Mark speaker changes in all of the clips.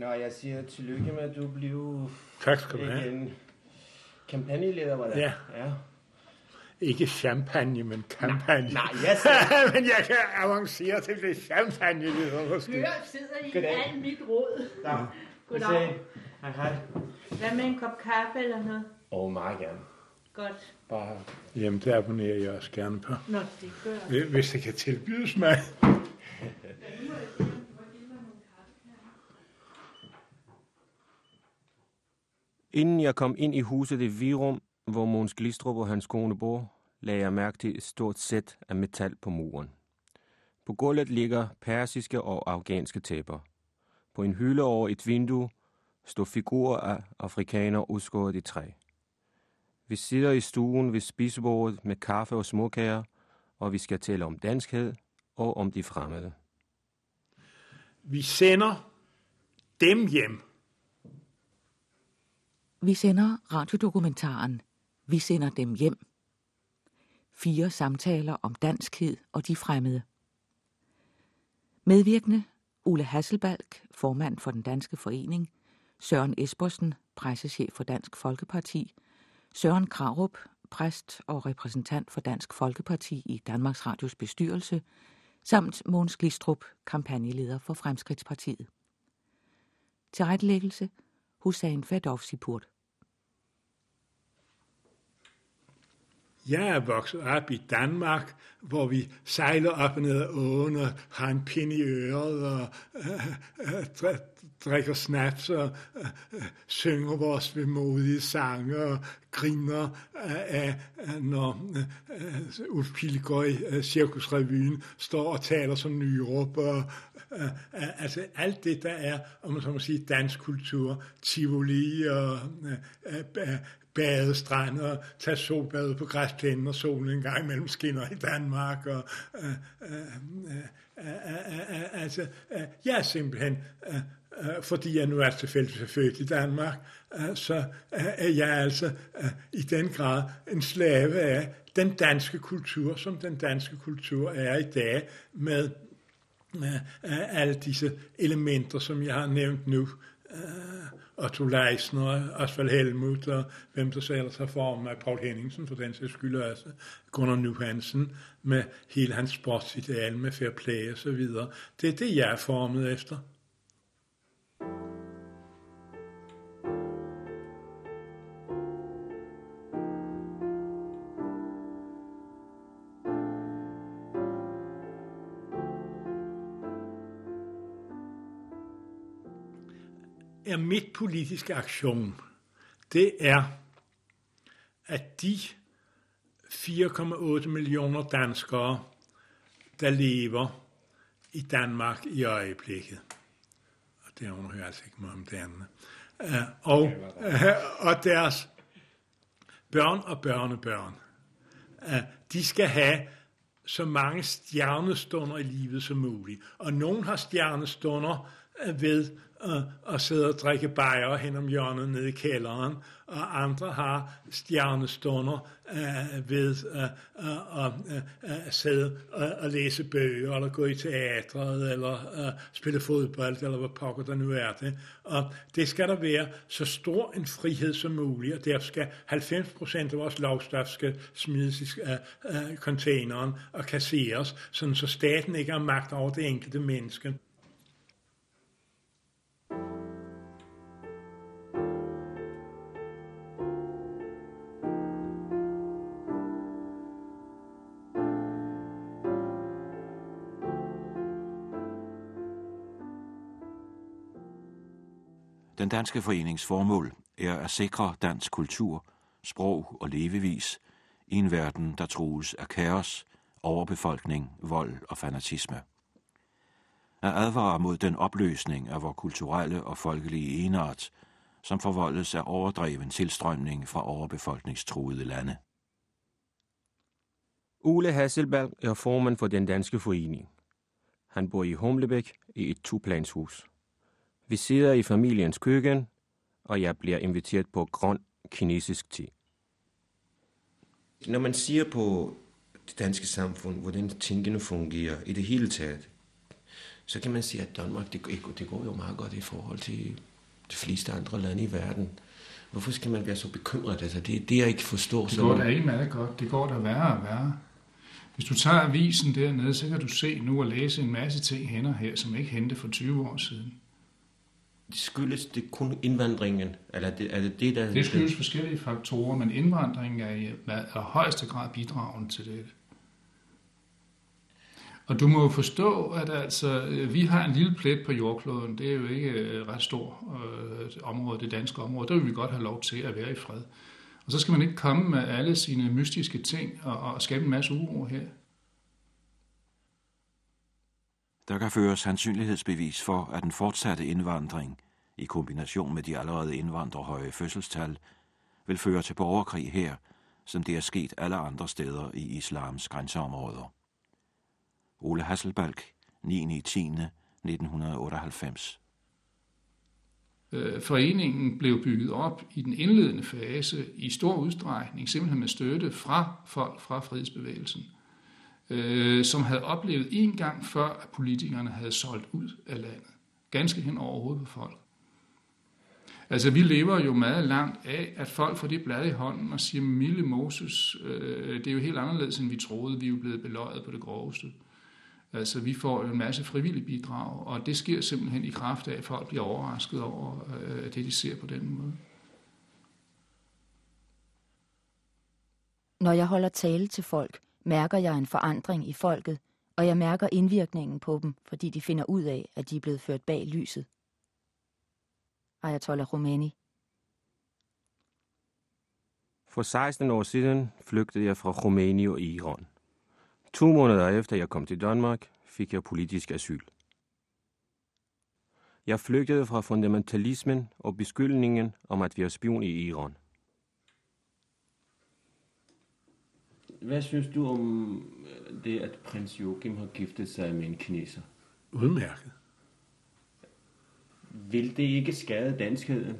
Speaker 1: Nå, jeg siger tillykke med, at du blev
Speaker 2: Tak skal du have.
Speaker 1: igen kampagneleder, var det?
Speaker 2: Ja.
Speaker 1: ja.
Speaker 2: Ikke champagne, men kampagne.
Speaker 1: Nej, jeg siger...
Speaker 2: men jeg kan avancere til det champagne, leder måske.
Speaker 3: Hør, sidder I
Speaker 1: Goddag.
Speaker 3: i alt mit råd.
Speaker 1: Nå,
Speaker 3: Goddag.
Speaker 1: Hej, hej.
Speaker 3: Hvad med en kop kaffe eller noget?
Speaker 1: Åh, oh, meget gerne.
Speaker 3: Godt.
Speaker 1: Bare...
Speaker 2: Jamen, det abonnerer jeg også gerne på.
Speaker 3: Nå, det gør jeg.
Speaker 2: Hvis det kan tilbydes mig.
Speaker 4: Inden jeg kom ind i huset i Virum, hvor Måns Glistrup og hans kone bor, lagde jeg mærke til et stort sæt af metal på muren. På gulvet ligger persiske og afghanske tæpper. På en hylde over et vindue står figurer af afrikanere udskåret i træ. Vi sidder i stuen ved spisebordet med kaffe og småkager, og vi skal tale om danskhed og om de fremmede.
Speaker 2: Vi sender dem hjem.
Speaker 5: Vi sender radiodokumentaren Vi sender dem hjem. Fire samtaler om danskhed og de fremmede. Medvirkende Ole Hasselbalk, formand for den danske forening, Søren Espersen, pressechef for Dansk Folkeparti, Søren Krarup, præst og repræsentant for Dansk Folkeparti i Danmarks Radios bestyrelse, samt Måns Glistrup, kampagneleder for Fremskridtspartiet. Tilrettelæggelse Hussein Ferdowsi-Purt.
Speaker 2: Jeg er vokset op i Danmark, hvor vi sejler op og ned af åen og har en pind i øret og øh, øh, drikker snaps og øh, øh, synger vores vemodige sange og griner af, af, når øh, Ulf Pilgaard i øh, Cirkusrevyen står og taler som Nyrup og øh, øh, altså alt det, der er, om man så må sige, dansk kultur, Tivoli og øh, øh, badestrand og tage solbad på græsplænen, og solen en gang imellem skinner i Danmark. Og, øh, øh, øh, øh, øh, øh altså, øh, jeg er simpelthen, øh, øh, fordi jeg nu er tilfældigt født i Danmark, øh, så øh, er jeg altså øh, i den grad en slave af den danske kultur, som den danske kultur er i dag, med øh, alle disse elementer, som jeg har nævnt nu. Øh, Otto Leisner, Osvald Helmut, og hvem der så ellers har formet af Paul Henningsen, for den sags skyld også, altså Gunnar Nuhansen med hele hans sportsideal, med fair play og så videre. Det er det, jeg er formet efter. Mit politiske aktion, det er, at de 4,8 millioner danskere, der lever i Danmark i øjeblikket, og det underhører altså ikke meget om det andet, øh, og, øh, og deres børn og børnebørn, øh, de skal have så mange stjernestunder i livet som muligt. Og nogen har stjernestunder ved øh, og sidde og drikke bajer hen om hjørnet nede i kælderen, og andre har stjernestunder øh, ved øh, øh, øh, at sidde og, og læse bøger, eller gå i teatret, eller øh, spille fodbold, eller hvad pokker der nu er det. Og det skal der være så stor en frihed som muligt, og derfor skal 90% af vores lovstof skal smides i øh, øh, containeren og kasseres, sådan så staten ikke har magt over det enkelte menneske.
Speaker 6: Den danske forenings formål er at sikre dansk kultur, sprog og levevis i en verden, der trues af kaos, overbefolkning, vold og fanatisme. At advare mod den opløsning af vores kulturelle og folkelige enart, som forvoldes af overdreven tilstrømning fra overbefolkningstruede lande.
Speaker 4: Ole Hasselberg er formand for den danske forening. Han bor i Humlebæk i et toplanshus. Vi sidder i familiens køkken, og jeg bliver inviteret på grøn kinesisk te.
Speaker 1: Når man siger på det danske samfund, hvordan tingene fungerer i det hele taget, så kan man sige, at Danmark, det, det går jo meget godt i forhold til de fleste andre lande i verden. Hvorfor skal man være så bekymret? Altså, det er det, jeg ikke forstår.
Speaker 7: Det går da ikke meget godt. Det går da værre og værre. Hvis du tager avisen dernede, så kan du se nu og læse en masse ting hænder her, som ikke hente for 20 år siden.
Speaker 1: Det skyldes det kun indvandringen? Eller det, er det det, der...
Speaker 7: Det skyldes forskellige faktorer, men indvandringen er i er højeste grad bidragende til det. Og du må jo forstå, at altså, vi har en lille plet på jordkloden. Det er jo ikke et ret stort øh, område, det danske område. Der vil vi godt have lov til at være i fred. Og så skal man ikke komme med alle sine mystiske ting og, og skabe en masse uro her.
Speaker 6: Der kan føres sandsynlighedsbevis for, at den fortsatte indvandring, i kombination med de allerede indvandrerhøje fødselstal, vil føre til borgerkrig her, som det er sket alle andre steder i islams grænseområder. Ole Hasselbalk, 9.
Speaker 7: 10. 1998. foreningen blev bygget op i den indledende fase i stor udstrækning, simpelthen med støtte fra folk fra frihedsbevægelsen, øh, som havde oplevet en gang før, at politikerne havde solgt ud af landet. Ganske hen over hovedet på folk. Altså, vi lever jo meget langt af, at folk får det blad i hånden og siger, Mille Moses, øh, det er jo helt anderledes, end vi troede. Vi er jo blevet beløjet på det groveste. Altså, vi får en masse frivillige bidrag, og det sker simpelthen i kraft af, at folk bliver overrasket over øh, det, de ser på den måde.
Speaker 8: Når jeg holder tale til folk, mærker jeg en forandring i folket, og jeg mærker indvirkningen på dem, fordi de finder ud af, at de er blevet ført bag lyset. Ayatollah Khomeini
Speaker 4: For 16 år siden flygtede jeg fra Khomeini og Iran. To måneder efter jeg kom til Danmark, fik jeg politisk asyl. Jeg flygtede fra fundamentalismen og beskyldningen om at være spion i Iran.
Speaker 1: Hvad synes du om øh, det, at prins Joachim har giftet sig med en kineser?
Speaker 2: Udmærket.
Speaker 1: Vil det ikke skade danskheden?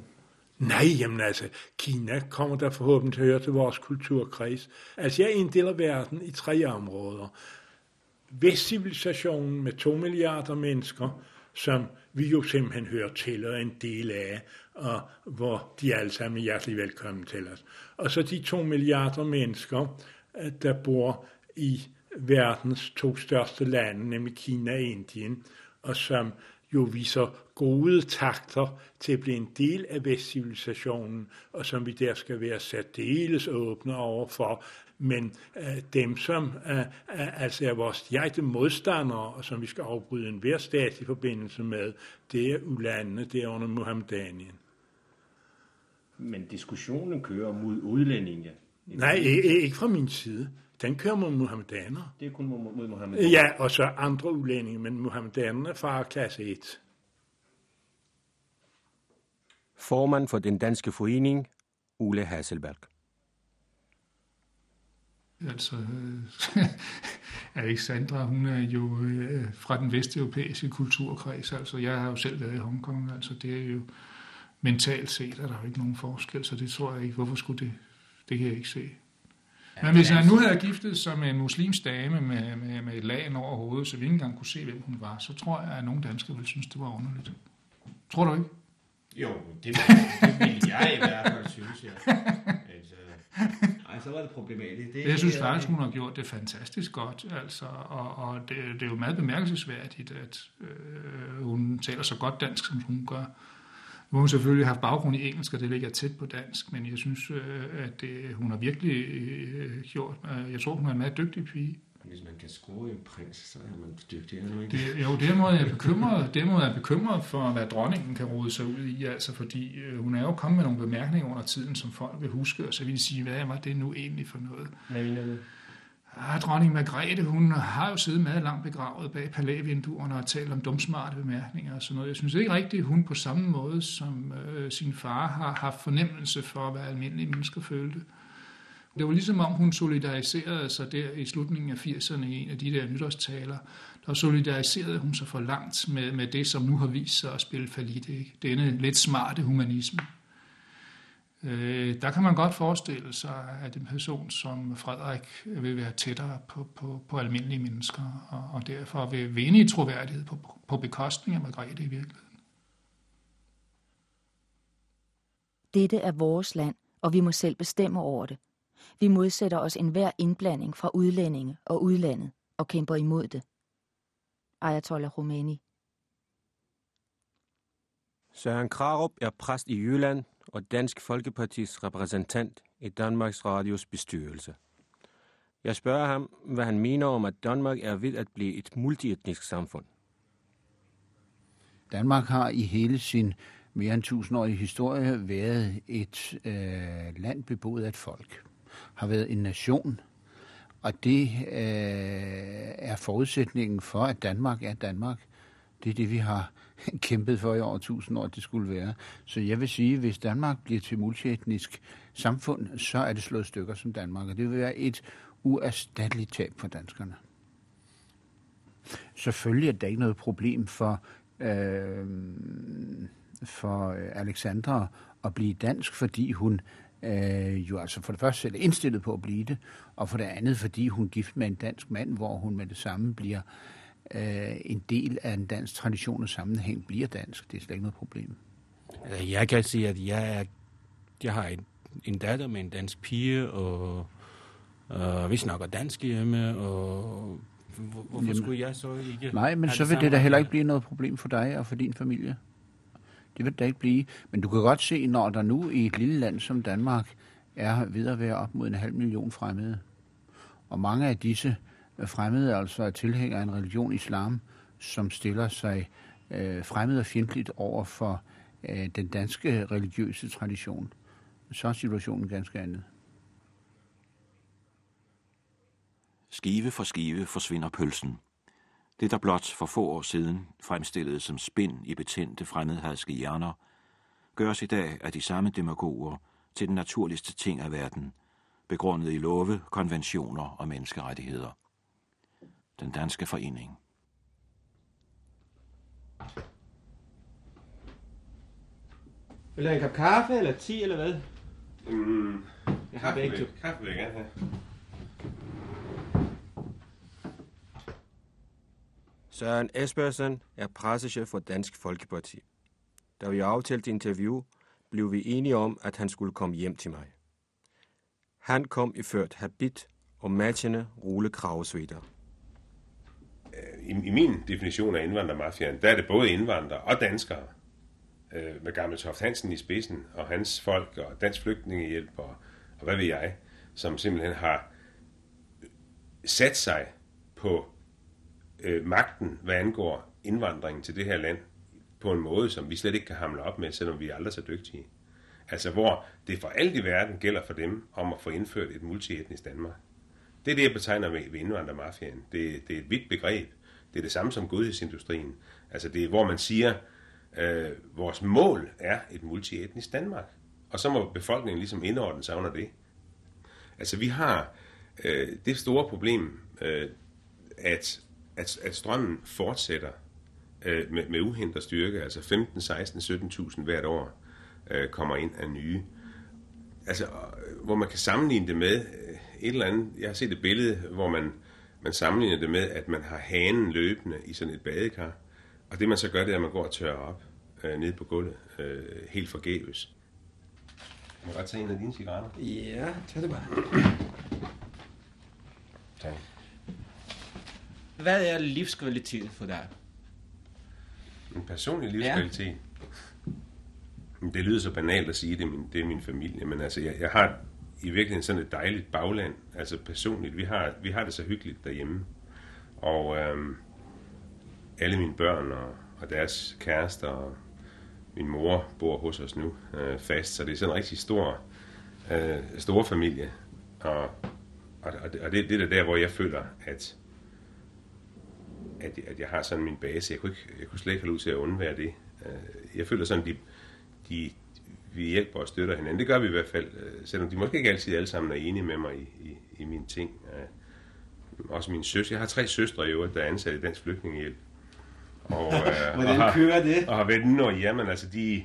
Speaker 2: Nej, jamen altså, Kina kommer der forhåbentlig til at høre til vores kulturkreds. Altså, jeg inddeler verden i tre områder. Vestcivilisationen med to milliarder mennesker, som vi jo simpelthen hører til og er en del af, og hvor de alle sammen er hjertelig velkommen til os. Og så de to milliarder mennesker, Øh, der bor i verdens to største lande, nemlig Kina og Indien, og som jo viser gode takter til at blive en del af vestcivilisationen, og som vi der skal være særdeles åbne overfor. Men øh, dem, som øh, altså er vores direkte modstandere, og som vi skal afbryde en hver stat i forbindelse med, det er ulandene, det er under Muhammedanien.
Speaker 1: Men diskussionen kører mod udlændinge.
Speaker 2: Nej, ikke, ikke fra min side. Den kører mod muhammedaner.
Speaker 1: Det er kun mod, muhammedaner.
Speaker 2: Ja, og så andre udlændinge, men muhammedanerne er fra klasse 1.
Speaker 4: Formand for den danske forening, Ole Hasselberg.
Speaker 7: Altså, øh, Alexandra, hun er jo øh, fra den vesteuropæiske kulturkreds. Altså, jeg har jo selv været i Hongkong. Altså, det er jo mentalt set, at der er jo ikke nogen forskel, så det tror jeg ikke. Hvorfor skulle det? Det kan jeg ikke se. Men hvis han nu havde giftet sig med en muslimsk dame med, med, med et lag over hovedet, så vi ikke engang kunne se, hvem hun var, så tror jeg, at nogle danskere ville synes, det var underligt. Tror du ikke?
Speaker 1: Jo, det, det vil jeg i hvert fald synes, ja. Altså, ej, så var det problematisk. Det,
Speaker 7: Jeg synes faktisk, hun har gjort det fantastisk godt, altså, og, og det, det er jo meget bemærkelsesværdigt, at øh, hun taler så godt dansk, som hun gør. Nu har hun selvfølgelig haft baggrund i engelsk, og det ligger tæt på dansk, men jeg synes, øh, at det, hun har virkelig øh, gjort. Øh, jeg tror, hun er en meget dygtig pige.
Speaker 1: Hvis man kan score en prins, så er man dygtig. Er man ikke?
Speaker 7: Det, jo, det er måde, jeg er bekymret, det er måde, jeg er bekymret for, hvad dronningen kan rode sig ud i, altså fordi øh, hun er jo kommet med nogle bemærkninger under tiden, som folk vil huske, og så vil de sige, hvad var det nu egentlig for noget?
Speaker 1: Hvad mener du?
Speaker 7: Ah, dronning Margrethe, hun har jo siddet meget langt begravet bag palævinduerne og talt om dumsmarte bemærkninger og sådan noget. Jeg synes ikke rigtigt, at hun på samme måde som øh, sin far har haft fornemmelse for, hvad almindelige mennesker følte. Det var ligesom om hun solidariserede sig der i slutningen af 80'erne i en af de der nytårstaler. Der solidariserede hun sig for langt med, med det, som nu har vist sig at spille falit. Ikke? Denne lidt smarte humanisme. Øh, der kan man godt forestille sig, at en person som Frederik vil være tættere på, på, på almindelige mennesker, og, og derfor vil vinde i troværdighed på, på bekostning af Margrethe i virkeligheden.
Speaker 8: Dette er vores land, og vi må selv bestemme over det. Vi modsætter os enhver indblanding fra udlændinge og udlandet og kæmper imod det. Ayatollah Khomeini
Speaker 4: Søren Krarup er præst i Jylland og Dansk Folkepartis repræsentant i Danmarks Radios bestyrelse. Jeg spørger ham, hvad han mener om, at Danmark er ved at blive et multietnisk samfund.
Speaker 9: Danmark har i hele sin mere end tusindårige historie været et øh, land beboet af et folk. Har været en nation, og det øh, er forudsætningen for, at Danmark er Danmark. Det er det, vi har kæmpet for i over tusind år, det skulle være. Så jeg vil sige, hvis Danmark bliver til multietnisk samfund, så er det slået stykker som Danmark, og det vil være et uerstatteligt tab for danskerne. Selvfølgelig er det ikke noget problem for, øh, for Alexandra at blive dansk, fordi hun øh, jo altså for det første selv er indstillet på at blive det, og for det andet, fordi hun er gift med en dansk mand, hvor hun med det samme bliver øh, en del af en dansk tradition og sammenhæng, bliver dansk. Det er slet ikke noget problem.
Speaker 10: Jeg kan sige, at jeg, er, jeg har en, en datter med en dansk pige, og øh, vi snakker dansk hjemme, og hvorfor Jamen, skulle jeg så ikke...
Speaker 9: Nej, men så vil det da heller ikke blive noget problem for dig og for din familie. Det vil det ikke blive. Men du kan godt se, når der nu i et lille land som Danmark er ved at være op mod en halv million fremmede, og mange af disse fremmede altså er tilhængere af en religion, islam, som stiller sig øh, fremmed og fjendtligt over for øh, den danske religiøse tradition, så er situationen ganske andet.
Speaker 6: Skive for skive forsvinder pølsen. Det, der blot for få år siden fremstillede som spind i betændte fremmedhadske hjerner, gøres i dag af de samme demagoger til den naturligste ting af verden, begrundet i love, konventioner og menneskerettigheder. Den danske forening.
Speaker 4: Vil du have en kop kaffe, eller te, eller hvad?
Speaker 1: Mm,
Speaker 4: Jeg har begge to.
Speaker 1: Kaffe vil jeg gerne have.
Speaker 4: Søren Espersen er pressechef for Dansk Folkeparti. Da vi aftalte interview, blev vi enige om, at han skulle komme hjem til mig. Han kom i ført habit og matchende rullekravesvitter.
Speaker 1: Øh, I, I min definition af indvandrermafiaen, der er det både indvandrere og danskere, øh, med Gammel Toft Hansen i spidsen, og hans folk, og Dansk Flygtningehjælp, og, og hvad ved jeg, som simpelthen har sat sig på øh, magten, hvad angår indvandringen til det her land, på en måde, som vi slet ikke kan hamle op med, selvom vi er aldrig så dygtige. Altså hvor det for alt i verden gælder for dem om at få indført et multietnisk Danmark. Det er det, jeg betegner ved, ved indvandrermafiaen. Det, det er et vidt begreb. Det er det samme som godhedsindustrien. Altså det er, hvor man siger, øh, vores mål er et multietnisk Danmark. Og så må befolkningen ligesom indordne sig under det. Altså vi har øh, det store problem, øh, at, at, at strømmen fortsætter øh, med, med uhindret styrke. Altså 15, 16, 17.000 hvert år øh, kommer ind af nye. Altså, øh, hvor man kan sammenligne det med et eller andet. Jeg har set et billede, hvor man, man sammenligner det med, at man har hanen løbende i sådan et badekar. Og det man så gør, det er, at man går og tørrer op øh, nede på gulvet, øh, helt forgæves. Kan man godt tage en af dine cigaretter?
Speaker 4: Ja, tag det bare.
Speaker 1: Tak.
Speaker 4: Hvad er livskvalitet for dig?
Speaker 1: En personlig livskvalitet. Ja. Det lyder så banalt at sige, det er min, det er min familie, men altså, jeg, jeg har i virkeligheden sådan et dejligt bagland, altså personligt. Vi har, vi har det så hyggeligt derhjemme. Og øhm, alle mine børn og, og deres kærester og min mor bor hos os nu øh, fast, så det er sådan en rigtig stor, øh, stor familie. Og, og, og, det, og det, det er der, hvor jeg føler, at, at, at jeg har sådan min base. Jeg kunne, ikke, jeg kunne slet ikke have lov til at undvære det. Øh, jeg føler sådan, de, de, vi hjælper og støtter hinanden. Det gør vi i hvert fald, øh, selvom de måske ikke altid alle sammen er enige med mig i, i, i mine ting. Øh, også min søster. Jeg har tre søstre i øvrigt, der er ansat i Dansk Flygtningehjælp. Og, øh,
Speaker 4: Hvordan
Speaker 1: og har,
Speaker 4: kører det?
Speaker 1: Og har venner, jamen altså, de,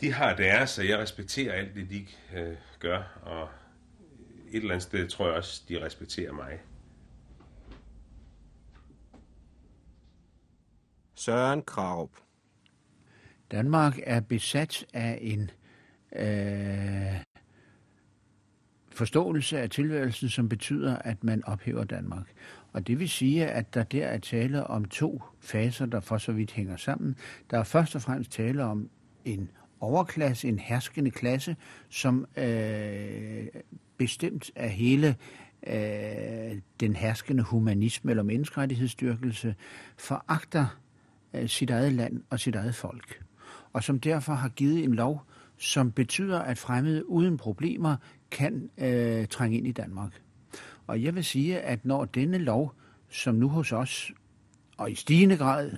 Speaker 1: de har deres, så jeg respekterer alt det, de øh, gør, og et eller andet sted tror jeg også, de respekterer mig.
Speaker 4: Søren Krarup.
Speaker 9: Danmark er besat af en øh, forståelse af tilværelsen, som betyder, at man ophæver Danmark. Og det vil sige, at der der er tale om to faser, der for så vidt hænger sammen. Der er først og fremmest tale om en overklasse, en herskende klasse, som øh, bestemt af hele øh, den herskende humanisme eller menneskerettighedsstyrkelse, foragter øh, sit eget land og sit eget folk. Og som derfor har givet en lov, som betyder, at fremmede uden problemer kan øh, trænge ind i Danmark. Og jeg vil sige, at når denne lov, som nu hos os, og i stigende grad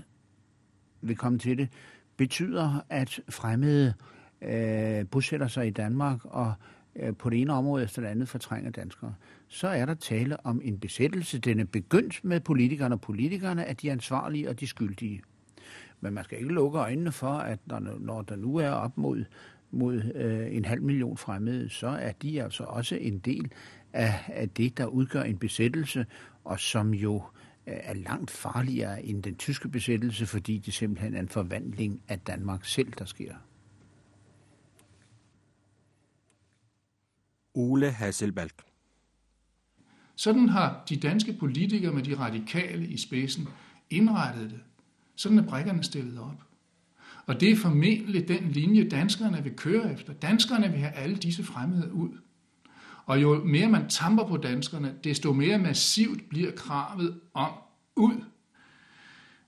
Speaker 9: vil komme til det, betyder, at fremmede øh, bosætter sig i Danmark og øh, på det ene område efter det andet fortrænger danskere, så er der tale om en besættelse. Den er begyndt med politikerne, og politikerne er de ansvarlige og de skyldige. Men man skal ikke lukke øjnene for, at når, når der nu er op mod, mod øh, en halv million fremmede, så er de altså også en del af, af det, der udgør en besættelse, og som jo øh, er langt farligere end den tyske besættelse, fordi det simpelthen er en forvandling af Danmark selv, der sker.
Speaker 4: Ole Hasselbalg.
Speaker 7: Sådan har de danske politikere med de radikale i spidsen indrettet det. Sådan er brækkerne stillet op. Og det er formentlig den linje, danskerne vil køre efter. Danskerne vil have alle disse fremmede ud. Og jo mere man tamper på danskerne, desto mere massivt bliver kravet om ud.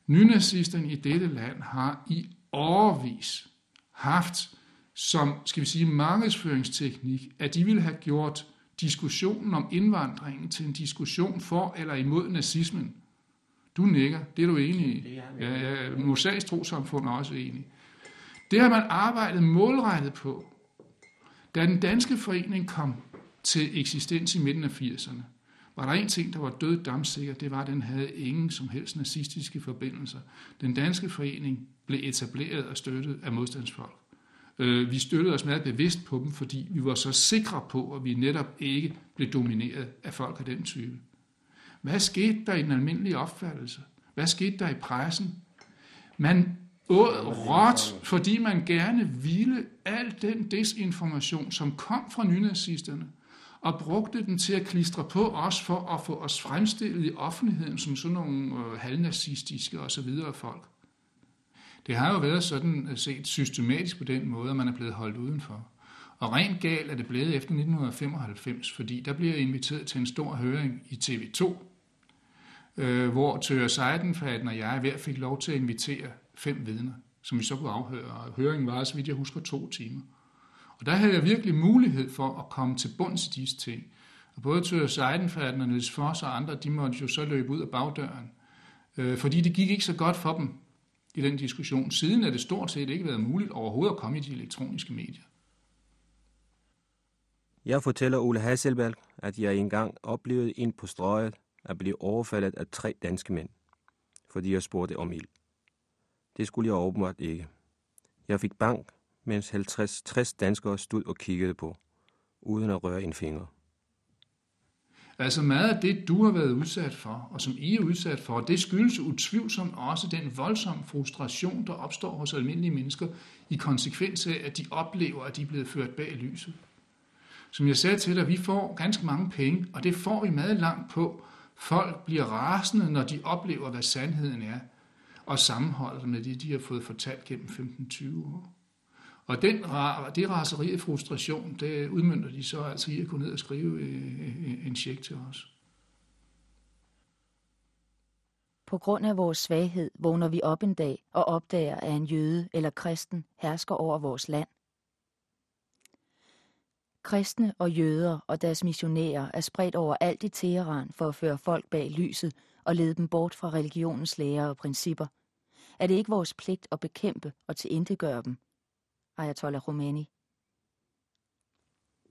Speaker 7: Nynazisterne i dette land har i årvis haft som, skal vi sige, markedsføringsteknik, at de ville have gjort diskussionen om indvandringen til en diskussion for eller imod nazismen. Du nikker, det er du enig i. Ja, ja, Mosaiks trosamfund er også enig. Det har man arbejdet målrettet på. Da den danske forening kom til eksistens i midten af 80'erne, var der en ting, der var død damsikker, det var, at den havde ingen som helst nazistiske forbindelser. Den danske forening blev etableret og støttet af modstandsfolk. Øh, vi støttede os meget bevidst på dem, fordi vi var så sikre på, at vi netop ikke blev domineret af folk af den type. Hvad skete der i den almindelige opfattelse? Hvad skete der i pressen? Man åd råt, fordi man gerne ville al den desinformation, som kom fra nynazisterne, og brugte den til at klistre på os for at få os fremstillet i offentligheden som sådan nogle øh, halvnazistiske osv. folk. Det har jo været sådan øh, set systematisk på den måde, at man er blevet holdt udenfor. Og rent galt er det blevet efter 1995, fordi der bliver inviteret til en stor høring i TV2, øh, hvor Tøger Seidenfaden og jeg hver fik lov til at invitere fem vidner, som vi så kunne afhøre. Og høringen var, så vidt jeg husker, to timer. Og der havde jeg virkelig mulighed for at komme til bunds i disse ting. Og både Tøger Seidenfaden og Niels Foss og andre, de måtte jo så løbe ud af bagdøren. Øh, fordi det gik ikke så godt for dem i den diskussion. Siden er det stort set ikke været muligt overhovedet at komme i de elektroniske medier.
Speaker 4: Jeg fortæller Ole Hasselberg, at jeg engang oplevede ind på strøget at blive overfaldet af tre danske mænd, fordi jeg spurgte om ild. Det skulle jeg åbenbart ikke. Jeg fik bank, mens 50-60 danskere stod og kiggede på, uden at røre en finger.
Speaker 7: Altså meget af det, du har været udsat for, og som I er udsat for, det skyldes utvivlsomt også den voldsomme frustration, der opstår hos almindelige mennesker i konsekvens af, at de oplever, at de er blevet ført bag lyset. Som jeg sagde til dig, vi får ganske mange penge, og det får vi meget langt på. Folk bliver rasende, når de oplever, hvad sandheden er, og sammenholder med det, de har fået fortalt gennem 15-20 år. Og den, det raseri og frustration, det udmyndter de så altså i at gå ned og skrive øh, øh, en check til os.
Speaker 8: På grund af vores svaghed vågner vi op en dag og opdager, at en jøde eller kristen hersker over vores land. Kristne og jøder og deres missionærer er spredt over alt i Teheran for at føre folk bag lyset og lede dem bort fra religionens lærer og principper. Er det ikke vores pligt at bekæmpe og tilintetgøre dem? Ayatollah Khomeini.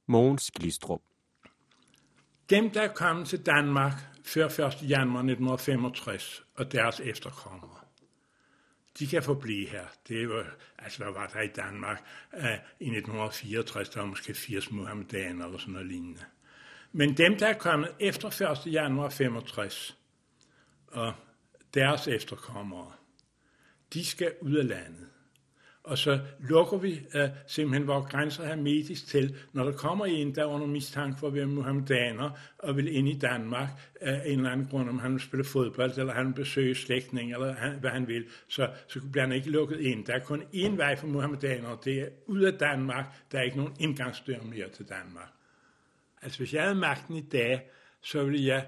Speaker 4: Mogens Glistrup.
Speaker 2: Dem, der er kommet til Danmark før 1. januar 1965 og deres efterkommere, de kan forblive her. Det var, altså hvad var der i Danmark uh, i 1964, der var måske 80 muhammedaner eller sådan noget lignende. Men dem, der er kommet efter 1. januar 65 og deres efterkommere, de skal ud af landet. Og så lukker vi uh, simpelthen vores grænser hermetisk til, når der kommer en, der er under mistanke for at være muhammedaner, og vil ind i Danmark af en eller anden grund, om han vil spille fodbold, eller han vil besøge slægtning, eller han, hvad han vil, så, så bliver han ikke lukket ind. Der er kun én vej for muhammedanere, det er ud af Danmark. Der er ikke nogen indgangsdør mere til Danmark. Altså hvis jeg havde magten i dag, så ville jeg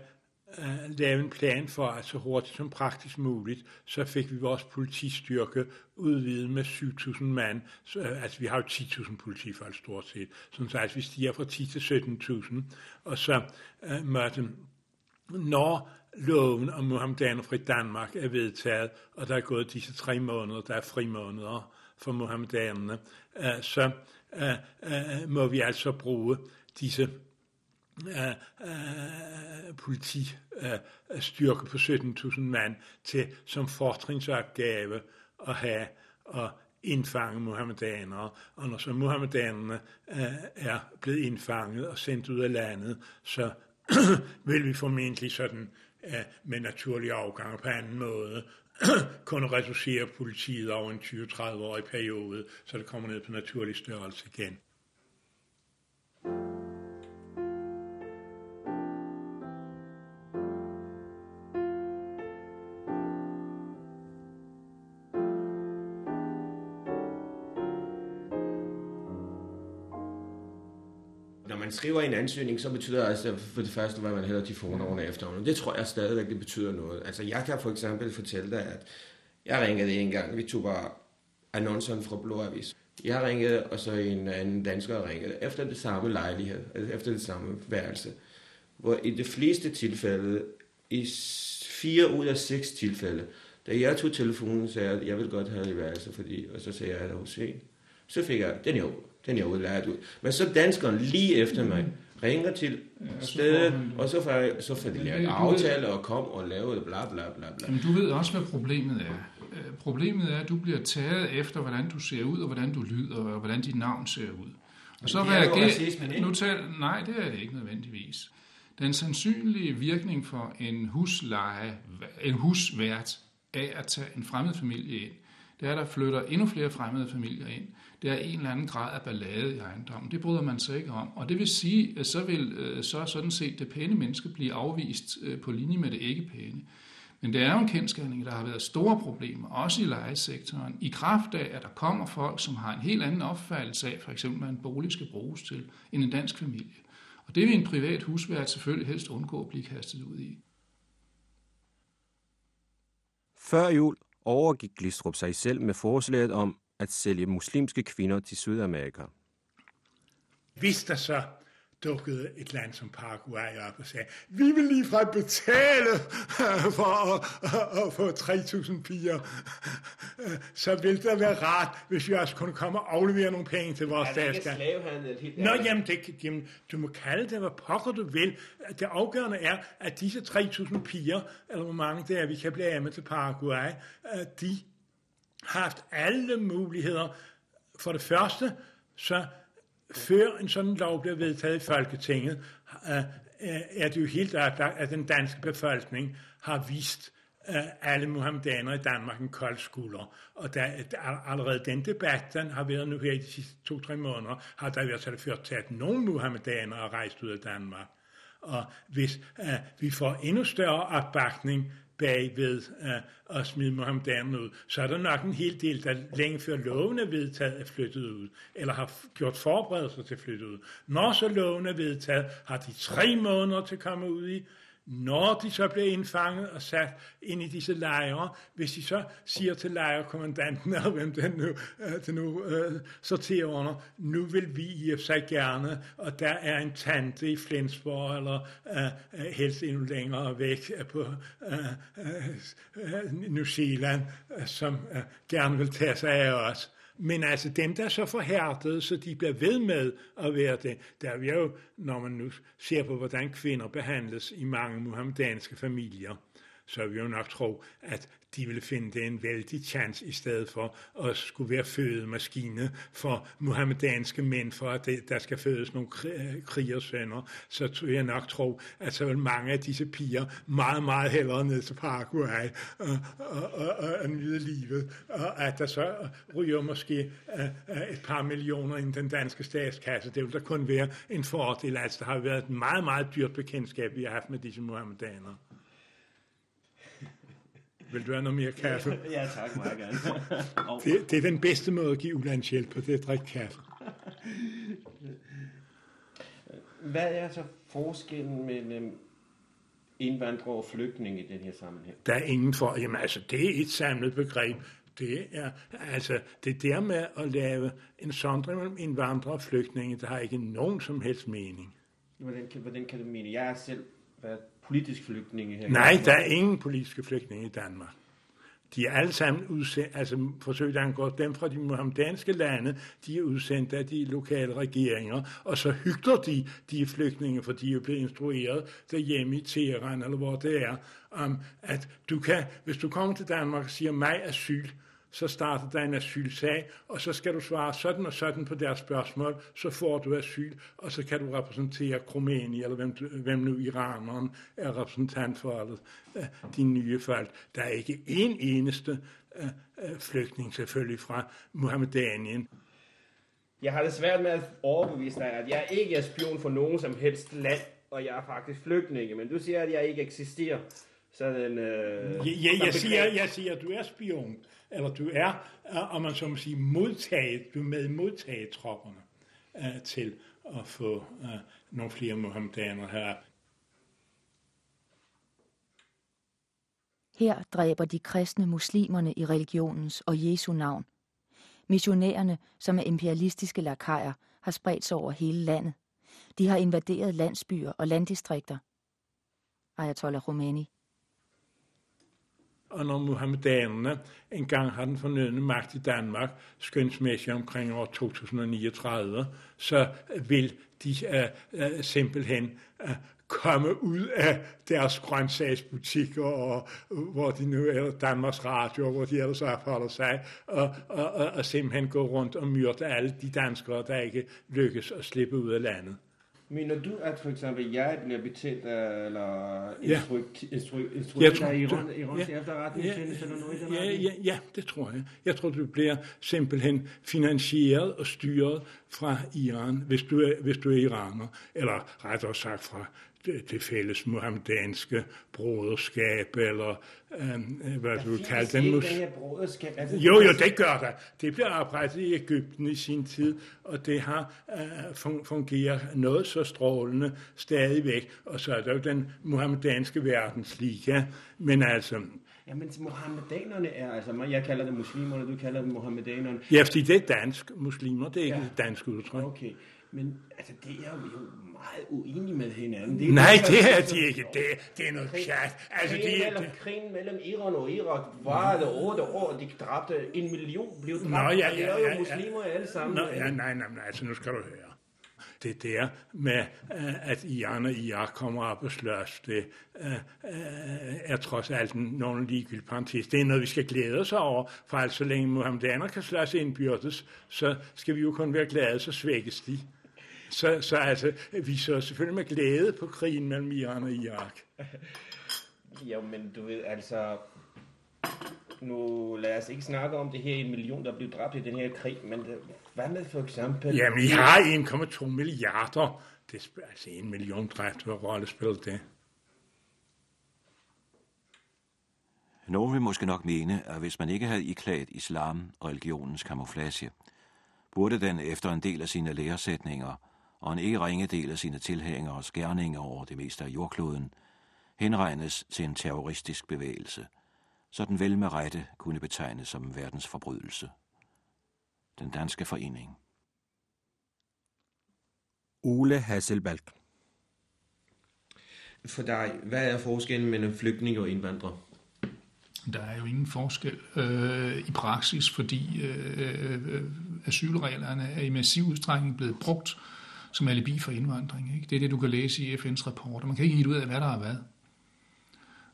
Speaker 2: uh, lave en plan for, at så hurtigt som praktisk muligt, så fik vi vores politistyrke udvidet med 7.000 mand. Så, uh, altså vi har jo 10.000 politifolk stort set. Så at vi stiger fra 10 til 17.000. Og så øh, uh, måtte, når loven om Muhammedaner Danmark er vedtaget, og der er gået disse tre måneder, der er fri måneder for Muhammedanerne, uh, så uh, uh, må vi altså bruge disse uh, uh, politistyrke uh, på 17.000 mand til som fortrinsopgave at have og indfange muhammedanere, og når så muhammedanerne øh, er blevet indfanget og sendt ud af landet, så vil vi formentlig sådan øh, med naturlig afgang på anden måde kunne reducere politiet over en 20-30-årig periode, så det kommer ned på naturlig størrelse igen.
Speaker 4: man skriver en ansøgning, så betyder det altså for det første, hvad man hedder til fornavne efter. Det tror jeg stadigvæk, det betyder noget. Altså jeg kan for eksempel fortælle dig, at jeg ringede en gang, vi tog bare annonceren fra Blå Avis. Jeg ringede, og så en anden dansker ringede, efter det samme lejlighed, altså efter det samme værelse. Hvor i de fleste tilfælde, i fire ud af seks tilfælde, da jeg tog telefonen, sagde jeg, at jeg vil godt have det værelse, fordi, og så sagde jeg, at hos en. Så fik jeg, den er jo den er lært ud. Men så danskeren lige efter mig ringer til ja, stedet, og så får, så får de lavet aftale og kom og lavet bla bla bla bla.
Speaker 7: Men du ved også, hvad problemet er. Øh, problemet er, at du bliver taget efter, hvordan du ser ud, og hvordan du lyder, og hvordan dit navn ser ud. Og så reagerer... Nu tal, nej, det er det ikke nødvendigvis. Den sandsynlige virkning for en husleje, en husvært af at tage en fremmed familie ind, det er, at der flytter endnu flere fremmede familier ind. Det er en eller anden grad af ballade i ejendommen. Det bryder man sig ikke om. Og det vil sige, at så vil øh, så sådan set det pæne menneske blive afvist øh, på linje med det ikke pæne. Men det er jo en kendskærning, der har været store problemer, også i lejesektoren, i kraft af, at der kommer folk, som har en helt anden opfattelse af, for eksempel, hvad en bolig skal bruges til, end en dansk familie. Og det vil en privat husvært selvfølgelig helst undgå at blive kastet ud i.
Speaker 4: Før jul overgik Glistrup sig selv med forslaget om at sælge muslimske kvinder til Sydamerika.
Speaker 2: Hvis der så dukkede et land som Paraguay op og sagde, vi vil lige fra betale for at, at, at få 3.000 piger, så ville det være rart, hvis vi også kunne komme og aflevere nogle penge til vores statskab. Nå, jamen, det, jamen, du må kalde det, hvad pokker du vil. Det afgørende er, at disse 3.000 piger, eller hvor mange det er, vi kan blive af med til Paraguay, de har haft alle muligheder. For det første, så før en sådan lov bliver vedtaget i Folketinget, øh, øh, er det jo helt oplagt, at den danske befolkning har vist øh, alle muhammedanere i Danmark en kold skulder. Og der, allerede den debat, den har været nu her i de sidste to-tre måneder, har der i hvert fald ført til, at nogle muhammedanere er rejst ud af Danmark. Og hvis uh, vi får endnu større opbakning bagved øh, at smide Mohammedanerne ud, så er der nok en hel del, der længe før loven er vedtaget, er flyttet ud, eller har gjort forberedelser til at flytte ud. Når så loven er vedtaget, har de tre måneder til at komme ud i, når de så bliver indfanget og sat ind i disse lejre, hvis de så siger til lejrekommandanten, eller hvem den nu, øh, uh, den nu øh, sorterer under, nu vil vi i og sig gerne, og der er en tante i Flensborg, eller øh, øh helst endnu længere væk øh, på øh, øh, New Zealand, som øh, gerne vil tage sig af os. Men altså dem, der er så forhærdede, så de bliver ved med at være det, der er jo, når man nu ser på, hvordan kvinder behandles i mange muhammedanske familier, så vil vi jo nok tro, at de ville finde det en vældig chance i stedet for at skulle være fødemaskine for muhammedanske mænd, for at det, der skal fødes nogle øh, krigersønner, så tror jeg nok tro, at så vil mange af disse piger meget, meget hellere ned til Paraguay og, og, og, og, og nyde livet, og at der så ryger måske øh, øh, et par millioner i den danske statskasse. Det vil da kun være en fordel. Altså, der har været et meget, meget dyrt bekendtskab, vi har haft med disse muhammedanere. Vil du have noget mere kaffe?
Speaker 11: ja, tak, meget gerne.
Speaker 2: det, det er den bedste måde at give ulandshjælp på, det er at drikke kaffe.
Speaker 11: Hvad er så forskellen mellem indvandrere og flygtninge i den her sammenhæng?
Speaker 2: Der er ingen for... Jamen altså, det er et samlet begreb. Det er, altså, det der med at lave en sondring mellem indvandrere og flygtninge, der har ikke nogen som helst mening.
Speaker 11: Hvordan kan, hvordan kan du mene? Jeg er selv været politisk flygtninge her
Speaker 2: Nej, der er ingen politiske flygtninge i Danmark. De er alle sammen udsendt, altså forsøgt at dem fra de muhammedanske lande, de er udsendt af de lokale regeringer, og så hygter de de flygtninge, for de er blevet instrueret derhjemme i Teheran, eller hvor det er, om at du kan, hvis du kommer til Danmark og siger mig asyl, så starter der en asylsag, og så skal du svare sådan og sådan på deres spørgsmål, så får du asyl, og så kan du repræsentere Kromenien, eller hvem, hvem nu iraneren er repræsentant for, eller uh, de nye folk. Der er ikke en eneste uh, uh, flygtning selvfølgelig fra Muhammedanien.
Speaker 11: Jeg har det svært med at overbevise dig, at jeg ikke er spion for nogen som helst land, og jeg er faktisk flygtninge, men du siger, at jeg ikke eksisterer. Sådan, øh,
Speaker 2: ja, ja, jeg, siger, jeg siger, at du er spion eller du er, om man så må sige, modtaget, du er med modtaget tropperne øh, til at få øh, nogle flere muhammedanere her.
Speaker 8: Her dræber de kristne muslimerne i religionens og Jesu navn. Missionærerne, som er imperialistiske lakajer, har spredt sig over hele landet. De har invaderet landsbyer og landdistrikter. Ayatollah Khomeini
Speaker 2: og når muhammedanerne engang har den fornødende magt i Danmark, skønsmæssigt omkring år 2039, så vil de uh, uh, simpelthen uh, komme ud af deres grøntsagsbutikker, og hvor de nu er Danmarks Radio, hvor de ellers opholder sig, og, og, og, og simpelthen gå rundt og myrde alle de danskere, der ikke lykkes at slippe ud af landet.
Speaker 11: Mener du, at for eksempel jeg bliver betalt af, eller instrueret instru,
Speaker 2: instru, jeg tror,
Speaker 11: i Iran, Irans ja, efterretningstjeneste
Speaker 2: ja,
Speaker 11: eller noget i
Speaker 2: ja, ja, ja, det tror jeg. Jeg tror, du bliver simpelthen finansieret og styret fra Iran, hvis du er, hvis du er iraner, eller rettere sagt fra det, det fælles muhammedanske broderskab, eller øh, hvad du vil kalde den.
Speaker 11: Mus- altså,
Speaker 2: jo, jo, det gør der. Det blev oprettet i Ægypten i sin tid, og det har øh, fungeret noget så strålende stadigvæk. Og så er der jo den muhammedanske verdensliga, men altså...
Speaker 11: Ja, men muhammedanerne er, altså jeg kalder det muslimerne, du kalder dem muhammedanerne.
Speaker 2: Ja, fordi det er dansk. Muslimer, det er ikke ja. et dansk udtryk.
Speaker 11: Okay. Men altså, det er jo meget uenige med hinanden. Det
Speaker 2: er Nej, det, det er de ikke. Det, det er noget pjat.
Speaker 11: Altså, krigen, det, mellem, det... krigen mellem Iran og Irak var det otte år, de dræbte en million, blev dræbt. Nå, ja, ja, ja, ja, ja. muslimer alle sammen.
Speaker 2: Nå, ja, nej, nej, nej, altså nu skal du høre det der med, at Iran og Irak kommer op og slås, det er trods alt nogen ligegyldig parentes. Det er noget, vi skal glæde os over, for altså så længe muhammedaner kan slås indbyrdes, så skal vi jo kun være glade, så svækkes de. Så, så altså, vi så selvfølgelig med glæde på krigen mellem Iran og Irak.
Speaker 11: Jo, men du ved, altså, nu lad os ikke snakke om det her en million, der blev dræbt i den her krig, men hvad med for eksempel...
Speaker 2: Jamen, I har 1,2 milliarder. Det er altså en million dræbt, hvor rolle spiller det?
Speaker 6: Nogen vil måske nok mene, at hvis man ikke havde iklædt islam og religionens kamuflage, burde den efter en del af sine læresætninger og en ikke ringe del af sine tilhængere og skærninger over det meste af jordkloden, henregnes til en terroristisk bevægelse, så den vel med rette kunne betegnes som verdens forbrydelse. Den danske forening.
Speaker 11: Ole Hasselbalk. For dig, hvad er forskellen mellem flygtninge og indvandrere?
Speaker 7: Der er jo ingen forskel øh, i praksis, fordi øh, øh, asylreglerne er i massiv udstrækning blevet brugt som alibi for indvandring. Ikke? Det er det, du kan læse i FN's rapporter. Man kan ikke helt ud af, hvad der har været.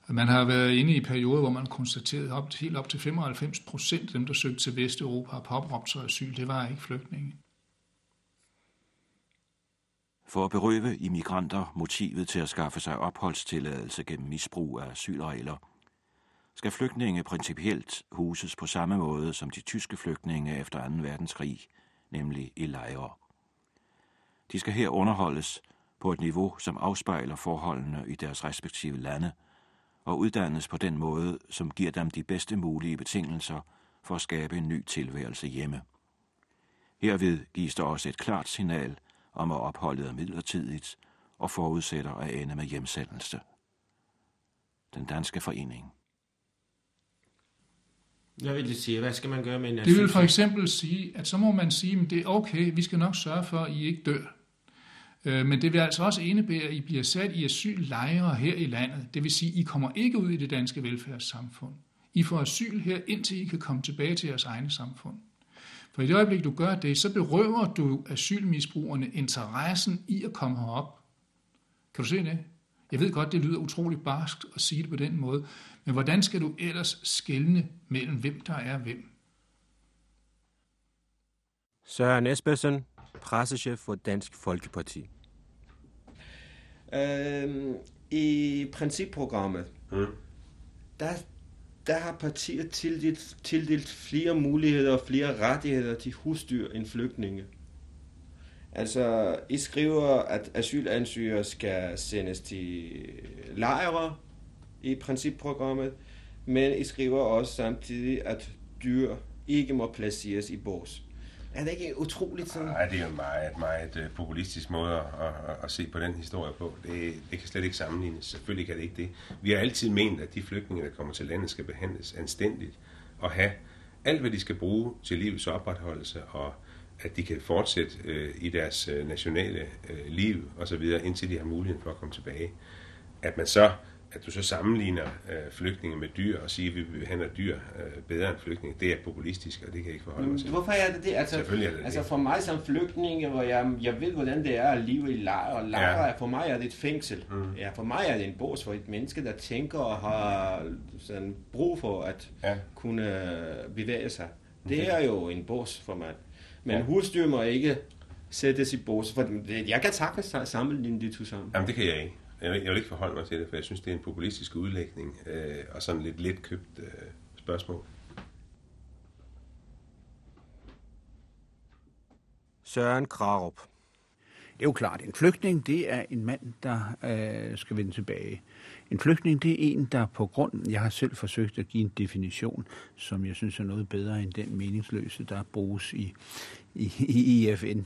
Speaker 7: Man har været inde i perioder, hvor man konstaterede op, helt op til 95 procent af dem, der søgte til Vesteuropa, har påberåbt sig asyl. Det var ikke flygtninge.
Speaker 6: For at berøve immigranter motivet til at skaffe sig opholdstilladelse gennem misbrug af asylregler, skal flygtninge principielt huses på samme måde som de tyske flygtninge efter 2. verdenskrig, nemlig i lejre. De skal her underholdes på et niveau, som afspejler forholdene i deres respektive lande, og uddannes på den måde, som giver dem de bedste mulige betingelser for at skabe en ny tilværelse hjemme. Herved gives der også et klart signal om at opholdet er midlertidigt og forudsætter at ende med hjemsendelse. Den danske forening.
Speaker 12: Jeg vil sige, hvad skal man gøre med en
Speaker 7: Det vil for eksempel sige, at så må man sige, at det er okay, vi skal nok sørge for, at I ikke dør. Øh, men det vil altså også indebære, at I bliver sat i asyllejre her i landet. Det vil sige, at I kommer ikke ud i det danske velfærdssamfund. I får asyl her, indtil I kan komme tilbage til jeres egne samfund. For i det øjeblik, du gør det, så berøver du asylmisbrugerne interessen i at komme herop. Kan du se det? Jeg ved godt, det lyder utroligt barskt at sige det på den måde, men hvordan skal du ellers skelne mellem, hvem der er hvem?
Speaker 12: Søren Espersen, pressechef for Dansk Folkeparti.
Speaker 11: Øhm, I principprogrammet,
Speaker 1: Mm.
Speaker 11: der, der har partiet tildelt, tildelt flere muligheder og flere rettigheder til husdyr end flygtninge. Altså, I skriver, at asylansøgere skal sendes til lejre i principprogrammet, men I skriver også samtidig, at dyr ikke må placeres i bås. Er det ikke utroligt sådan?
Speaker 1: Nej, det er jo en meget, meget øh, populistisk måde at, at, at se på den historie på. Det, det kan slet ikke sammenlignes. Selvfølgelig kan det ikke det. Vi har altid ment, at de flygtninge, der kommer til landet, skal behandles anstændigt og have alt, hvad de skal bruge til livets opretholdelse, og at de kan fortsætte øh, i deres øh, nationale øh, liv osv., indtil de har muligheden for at komme tilbage. At man så at du så sammenligner øh, flygtninge med dyr og siger, at vi behandler dyr øh, bedre end flygtninge, det er populistisk, og det kan jeg ikke forholde mig til.
Speaker 11: Hvorfor er det det? Altså,
Speaker 1: Selvfølgelig er det
Speaker 11: altså
Speaker 1: det.
Speaker 11: for mig som flygtning, hvor jeg, jeg ved, hvordan det er at leve i lejr, og lejr
Speaker 1: Ja.
Speaker 11: for mig er det et fængsel.
Speaker 1: Mm.
Speaker 11: Ja, for mig er det en bås for et menneske, der tænker og har sådan brug for at
Speaker 1: Ja.
Speaker 11: kunne bevæge sig. Det er jo en bås for mig. Men
Speaker 1: Ja.
Speaker 11: husdyr må ikke sættes i bås, for det- jeg kan sagtens sammenligne de to sammen.
Speaker 1: Jamen, det kan jeg ikke. Jeg vil, jeg vil ikke forholde mig til det, for jeg synes, det er en populistisk udlægning øh, og sådan lidt let købt øh, spørgsmål.
Speaker 12: Søren Krarup.
Speaker 9: Det er jo klart, en flygtning, det er en mand, der øh, skal vende tilbage. En flygtning, det er en, der på grund, jeg har selv forsøgt at give en definition, som jeg synes er noget bedre end den meningsløse, der bruges i, i, i IFN.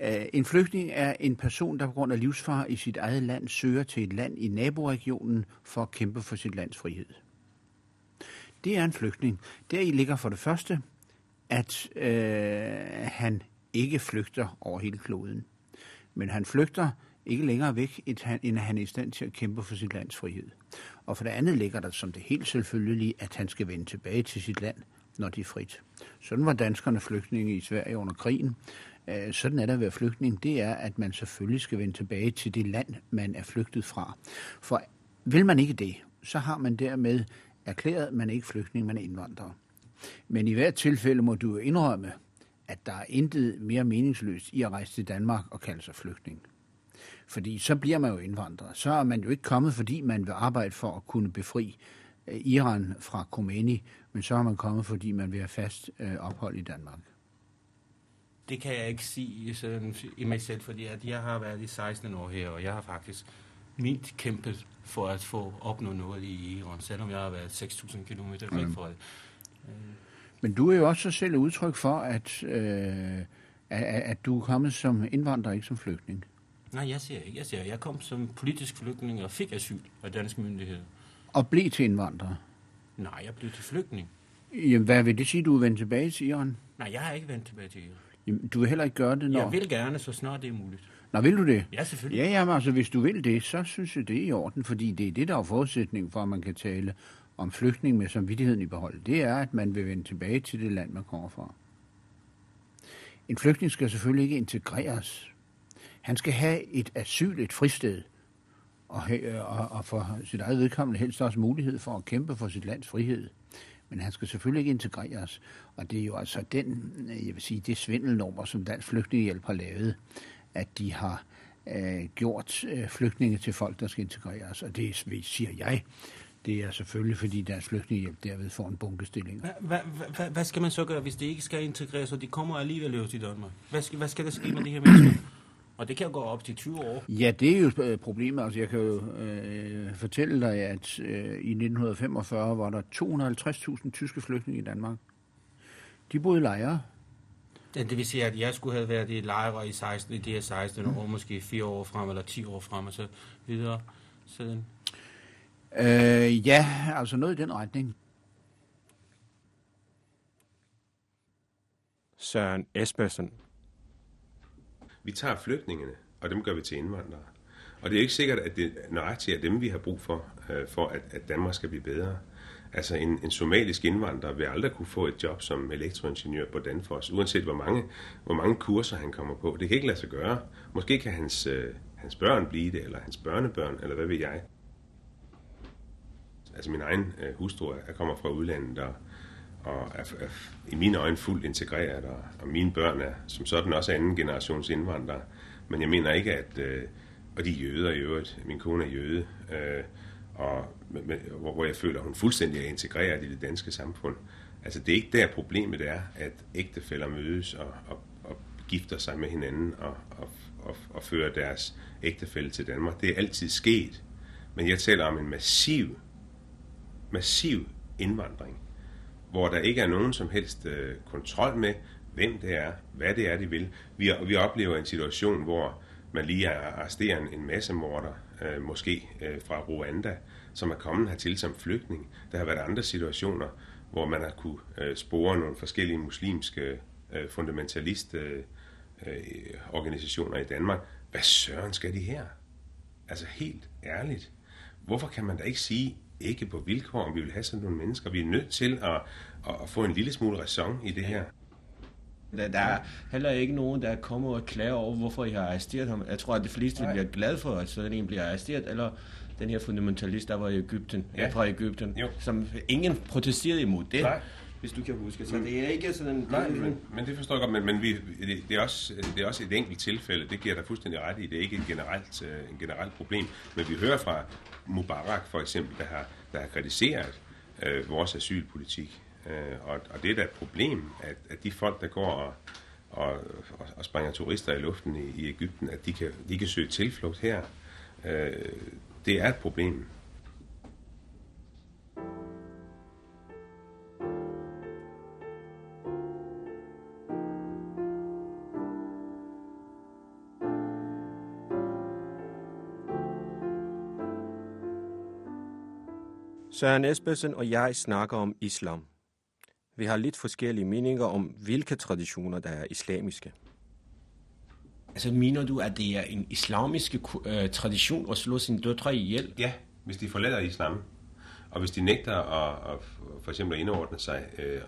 Speaker 9: En flygtning er en person, der på grund af livsfare i sit eget land søger til et land i naboregionen for at kæmpe for sit lands frihed. Det er en flygtning. Deri ligger for det første, at øh, han ikke flygter over hele kloden. Men han flygter ikke længere væk, end han er i stand til at kæmpe for sit lands frihed. Og for det andet ligger der som det helt selvfølgelige, at han skal vende tilbage til sit land, når de er frit. Sådan var danskerne flygtninge i Sverige under krigen. Øh, Sådan er det at være flygtning. Det er, at man selvfølgelig skal vende tilbage til det land, man er flygtet fra. For vil man ikke det, så har man dermed erklæret, at man er ikke flygtning, man er indvandrer. Men i hvert tilfælde må du jo indrømme, at der er intet mere meningsløst i at rejse til Danmark og kalde sig flygtning. Fordi så bliver man jo indvandrer. Så er man jo ikke kommet, fordi man vil arbejde for at kunne befri øh, Iran fra Khomeini, men så er man kommet, fordi man vil have fast øh, ophold i Danmark.
Speaker 4: Det kan jeg ikke sige sådan, i mig selv, fordi at jeg har været i 16 år her, og jeg har faktisk mildt kæmpet for at få opnået noget i Iran, selvom jeg har været 6.000 km væk
Speaker 9: Mm.
Speaker 4: fra det.
Speaker 9: Men du er jo også så selv udtryk for, at, øh, at, at du er kommet som indvandrer, ikke som flygtning.
Speaker 4: Nej, jeg siger ikke. Jeg siger, jeg kom som politisk flygtning og fik asyl af danske myndigheder.
Speaker 9: Og blev til indvandrer.
Speaker 4: Nej, jeg blev til flygtning.
Speaker 9: Jamen, hvad vil det sige, du vil vende tilbage til Iran?
Speaker 4: Nej, jeg har ikke vendt tilbage til Iran.
Speaker 9: Jamen, du vil heller ikke gøre det, når...
Speaker 4: Jeg vil gerne, så snart det er muligt.
Speaker 9: Nå, vil du det?
Speaker 4: Ja, selvfølgelig.
Speaker 9: Ja, jamen, altså, hvis du vil det, så synes jeg, det er i orden, fordi det er det, der er forudsætning for, at man kan tale om flygtning med samvittigheden i behold. Det er, at man vil vende tilbage til det land, man kommer fra. En flygtning skal selvfølgelig ikke integreres. Han skal have et asyl, et fristed. og, og, og for sit eget vedkommende helst også mulighed for at kæmpe for sit lands frihed. Men han skal selvfølgelig ikke integreres. Og det er jo altså den, øh, jeg vil sige, det svindelnummer, som Dansk Flygtningehjælp har lavet, at de har øh, gjort øh, flygtninge til folk, der skal integreres. Og det siger jeg, det er selvfølgelig, fordi Dansk Flygtningehjælp derved får en bunkestilling.
Speaker 10: Hvad, hvad, hvad, skal man så gøre, hvis de ikke skal integreres, og de kommer alligevel til Danmark? Hvad skal, hvad skal der ske med de her mennesker? Og det kan jo gå op til 20 år.
Speaker 9: Ja, det er jo øh, problemet. Altså, jeg kan jo øh, fortælle dig, at øh, i 1945 var der 250.000 tyske flygtninge i Danmark. De boede i lejre.
Speaker 10: Det vil sige, at jeg skulle have været i lejre i, 16, i de her 16 mm. år, måske 4 år frem, eller 10 år frem, og så videre. Sådan.
Speaker 9: Øh, ja, altså noget i den retning.
Speaker 4: Søren Espersen.
Speaker 1: Vi tager flygtningene, og dem gør vi til indvandrere. Og det er ikke sikkert, at det nøjagtigt er dem, vi har brug for, øh, for at, at Danmark skal blive bedre. Altså en, en somalisk indvandrer vil aldrig kunne få et job som elektroingeniør på Danfoss, uanset hvor mange, hvor mange kurser han kommer på. Det kan ikke lade sig gøre. Måske kan hans, øh, hans børn blive det, eller hans børnebørn, eller hvad ved jeg. Altså min egen øh, hustru er, kommer fra udlandet, og, og er, er i mine øjne fuldt integreret, og, og mine børn er som sådan også anden generations indvandrere. Men jeg mener ikke, at... Øh, og de er jøder i øvrigt. Min kone er jøde. Øh, og, med, hvor, hvor jeg føler, at hun fuldstændig er integreret i det danske samfund. Altså det er ikke der problemet er, at ægtefæller mødes og, og, og gifter sig med hinanden og, og, og, og fører deres ægtefælle til Danmark. Det er altid sket. Men jeg taler om en massiv, massiv indvandring, hvor der ikke er nogen som helst øh, kontrol med, hvem det er, hvad det er, de vil. Vi, vi oplever en situation, hvor man lige arresterer en, en masse morder, øh, måske øh, fra Rwanda, som er kommet hertil som flygtning. Der har været andre situationer, hvor man har kunne øh, spore nogle forskellige muslimske øh, fundamentalist øh, øh, organisationer i Danmark. Hvad søren skal de her? Altså helt ærligt. Hvorfor kan man da ikke sige, ikke på vilkår, om vi vil have sådan nogle mennesker? Vi er nødt til at, at få en lille smule ræson i det her.
Speaker 13: Der, der er heller ikke nogen, der kommer og klager over, hvorfor I har arresteret ham. Jeg tror, at de fleste bliver glade for, at sådan en bliver arresteret, eller den her fundamentalist, der var i Ægypten, ja. fra Ægypten, jo. som ingen protesterede imod det. Nej hvis du kan huske. Så det er ikke sådan...
Speaker 1: Nej, men, men det forstår jeg godt, men, men vi, det, det, er også, det er også et enkelt tilfælde, det giver dig fuldstændig ret i, det er ikke et generelt, uh, en generelt problem, men vi hører fra Mubarak for eksempel, der har, der har kritiseret uh, vores asylpolitik, Øh, og, og det er da et problem, at, at de folk, der går og, og, og, og springer turister i luften i, i Ægypten, at de kan, de kan søge tilflugt her. Øh, det er et problem.
Speaker 4: Søren Espersen og jeg snakker om islam. Vi har lidt forskellige meninger om, hvilke traditioner, der er islamiske.
Speaker 13: Altså mener du, at det er en islamisk uh, tradition at slå sine døtre ihjel?
Speaker 1: Ja, hvis de forlader islam. Og hvis de nægter at, at for eksempel at indordne sig øh, øh,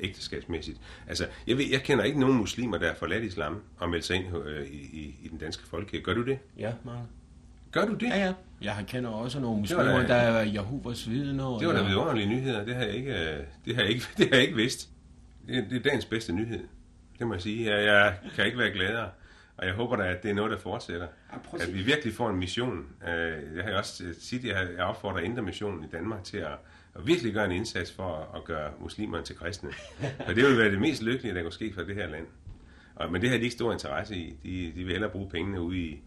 Speaker 1: ægteskabsmæssigt. Altså, jeg, ved, jeg kender ikke nogen muslimer, der har forladt islam og meldt sig ind øh, i, i, i den danske folkekirke. Gør du det?
Speaker 13: Ja, mange.
Speaker 1: Gør du det?
Speaker 13: Ja, ja. Jeg kender også nogle muslimer, der er Jehovas vidner.
Speaker 1: Det var da vidunderlige nyheder. Det har jeg ikke, øh, det har jeg ikke, det har jeg ikke vidst. Det, det er dagens bedste nyhed. Det må jeg sige. Jeg, jeg kan ikke være gladere. Og jeg håber da, at det er noget, der fortsætter. Ja, at vi virkelig får en mission. Øh, jeg har også tit, jeg opfordrer Indre Missionen i Danmark til at, at virkelig gøre en indsats for at gøre muslimerne til kristne. Og det vil være det mest lykkelige, der kunne ske for det her land. Og, men det har de ikke stor interesse i. De, de vil hellere bruge pengene ude i,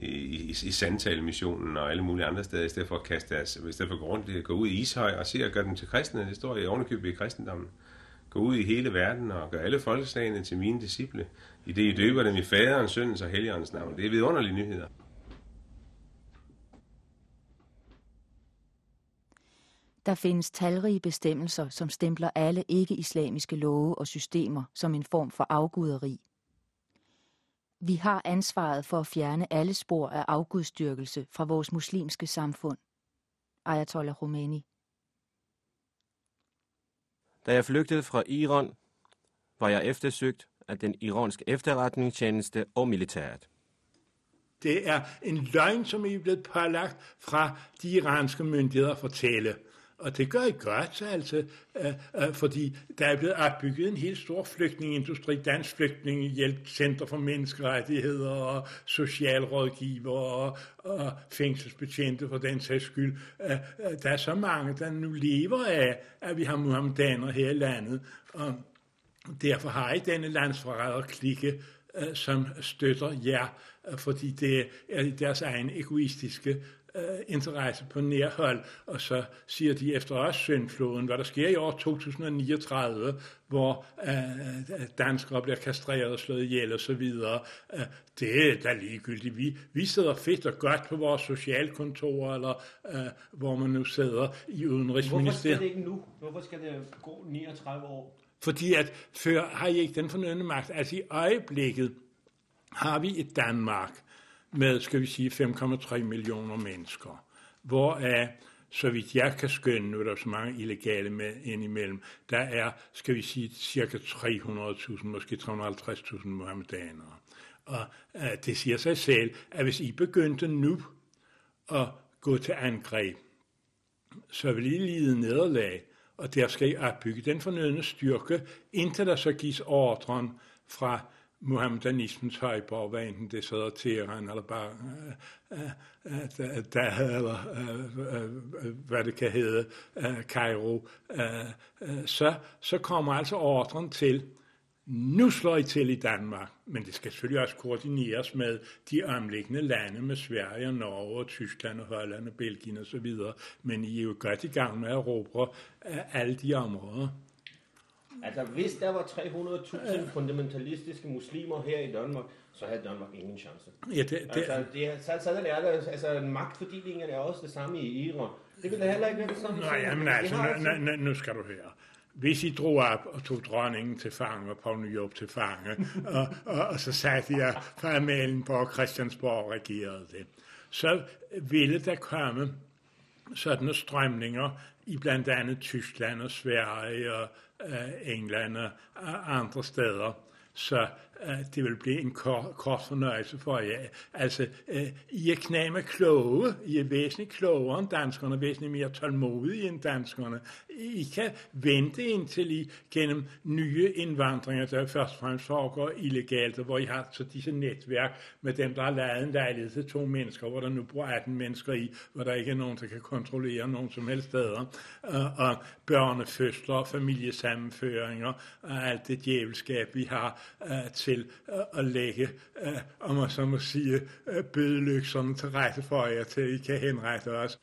Speaker 1: i, i, i Sandtal-missionen og alle mulige andre steder, i stedet for at kaste deres, i stedet for at gå rundt, gå ud i Ishøj og se og gøre dem til kristne. Det står i ovenikøbet i kristendommen. Gå ud i hele verden og gør alle folkeslagene til mine disciple. I det, I døber dem i faderens, søndens og helligåndens navn. Det er vidunderlige nyheder.
Speaker 8: Der findes talrige bestemmelser, som stempler alle ikke-islamiske love og systemer som en form for afguderi. Vi har ansvaret for at fjerne alle spor af afgudstyrkelse fra vores muslimske samfund. Ayatollah Khomeini.
Speaker 4: Da jeg flygtede fra Iran, var jeg eftersøgt af den iranske efterretningstjeneste og militæret.
Speaker 2: Det er en løgn, som er blevet pålagt fra de iranske myndigheder at fortælle. Og det gør I godt, altså, øh, øh, fordi der er blevet opbygget en helt stor flygtningeindustri, dansk flygtningehjælp, Center for Menneskerettigheder og socialrådgiver og, og fængselsbetjente for den sags skyld. Øh, øh, der er så mange, der nu lever af, at vi har muhammedaner her i landet, og derfor har I denne landsforræder-klikke, øh, som støtter jer, øh, fordi det er deres egen egoistiske øh, interesse på nær hold, og så siger de efter os syndfloden, hvad der sker i år 2039, hvor øh, danskere bliver kastreret og slået ihjel og så videre. Øh, det er da ligegyldigt. Vi, vi sidder fedt og godt på vores socialkontor, eller øh, hvor man nu sidder i Udenrigsministeriet.
Speaker 11: Hvorfor skal det ikke nu? Hvorfor skal det gå 39 år?
Speaker 2: Fordi at før har I ikke den fornødne magt. Altså i øjeblikket har vi et Danmark med, skal vi sige, 5,3 millioner mennesker, hvoraf, så vidt jeg kan skønne, nu er der så mange illegale med indimellem, der er, skal vi sige, cirka 300.000, måske 350.000 muhammedanere. Og øh, det siger sig selv, at hvis I begyndte nu at gå til angreb, så vil I lide nederlag, og der skal I opbygge den fornødne styrke, indtil der så gives ordren fra muhammedanismens højborg, hvad enten det sidder Teheran eller bare øh, øh, øh, der, eller hvad det kan hedde, Cairo, så, så kommer altså ordren til, nu slår I til i Danmark, men det skal selvfølgelig også koordineres med de omliggende lande, med Sverige og Norge og Tyskland og Holland og Belgien og så videre. Men I er jo godt i gang med at råbe alle de områder.
Speaker 11: Altså, hvis der var 300.000 fundamentalistiske muslimer her i Danmark, så havde Danmark ingen chance.
Speaker 2: Ja, det, det,
Speaker 11: altså, det er, så, sådan er det. Altså, magtfordelingen er også det samme i Iran. Det ville heller ikke være det samme.
Speaker 2: Nej, jamen altså, nu, nu, nu skal du høre. Hvis I drog op og tog dronningen til fange og Paul Nyrup til fange, og, og, og så satte jeg fra Amalienborg og Christiansborg og regerede det, så ville der komme sådanne strømninger i blandt andet Tyskland og Sverige og Eh, England eh, og andre steder, så at det vil blive en kort, kort fornøjelse for jer. Altså, øh, I er knæme kloge, I er væsentligt klogere end danskerne, væsentligt mere tålmodige end danskerne. I kan vente indtil I gennem nye indvandringer, der først og fremmest foregår illegalt, og hvor I har så disse netværk med dem, der har lavet en lejlighed til to mennesker, hvor der nu bor 18 mennesker i, hvor der ikke er nogen, der kan kontrollere nogen som helst steder, og, og børnefødsler, familiesammenføringer, og alt det djævelskab, vi har øh, til til at lægge, uh, om man så må sige, uh, bødeløkserne til rette for jer, til I kan henrette os.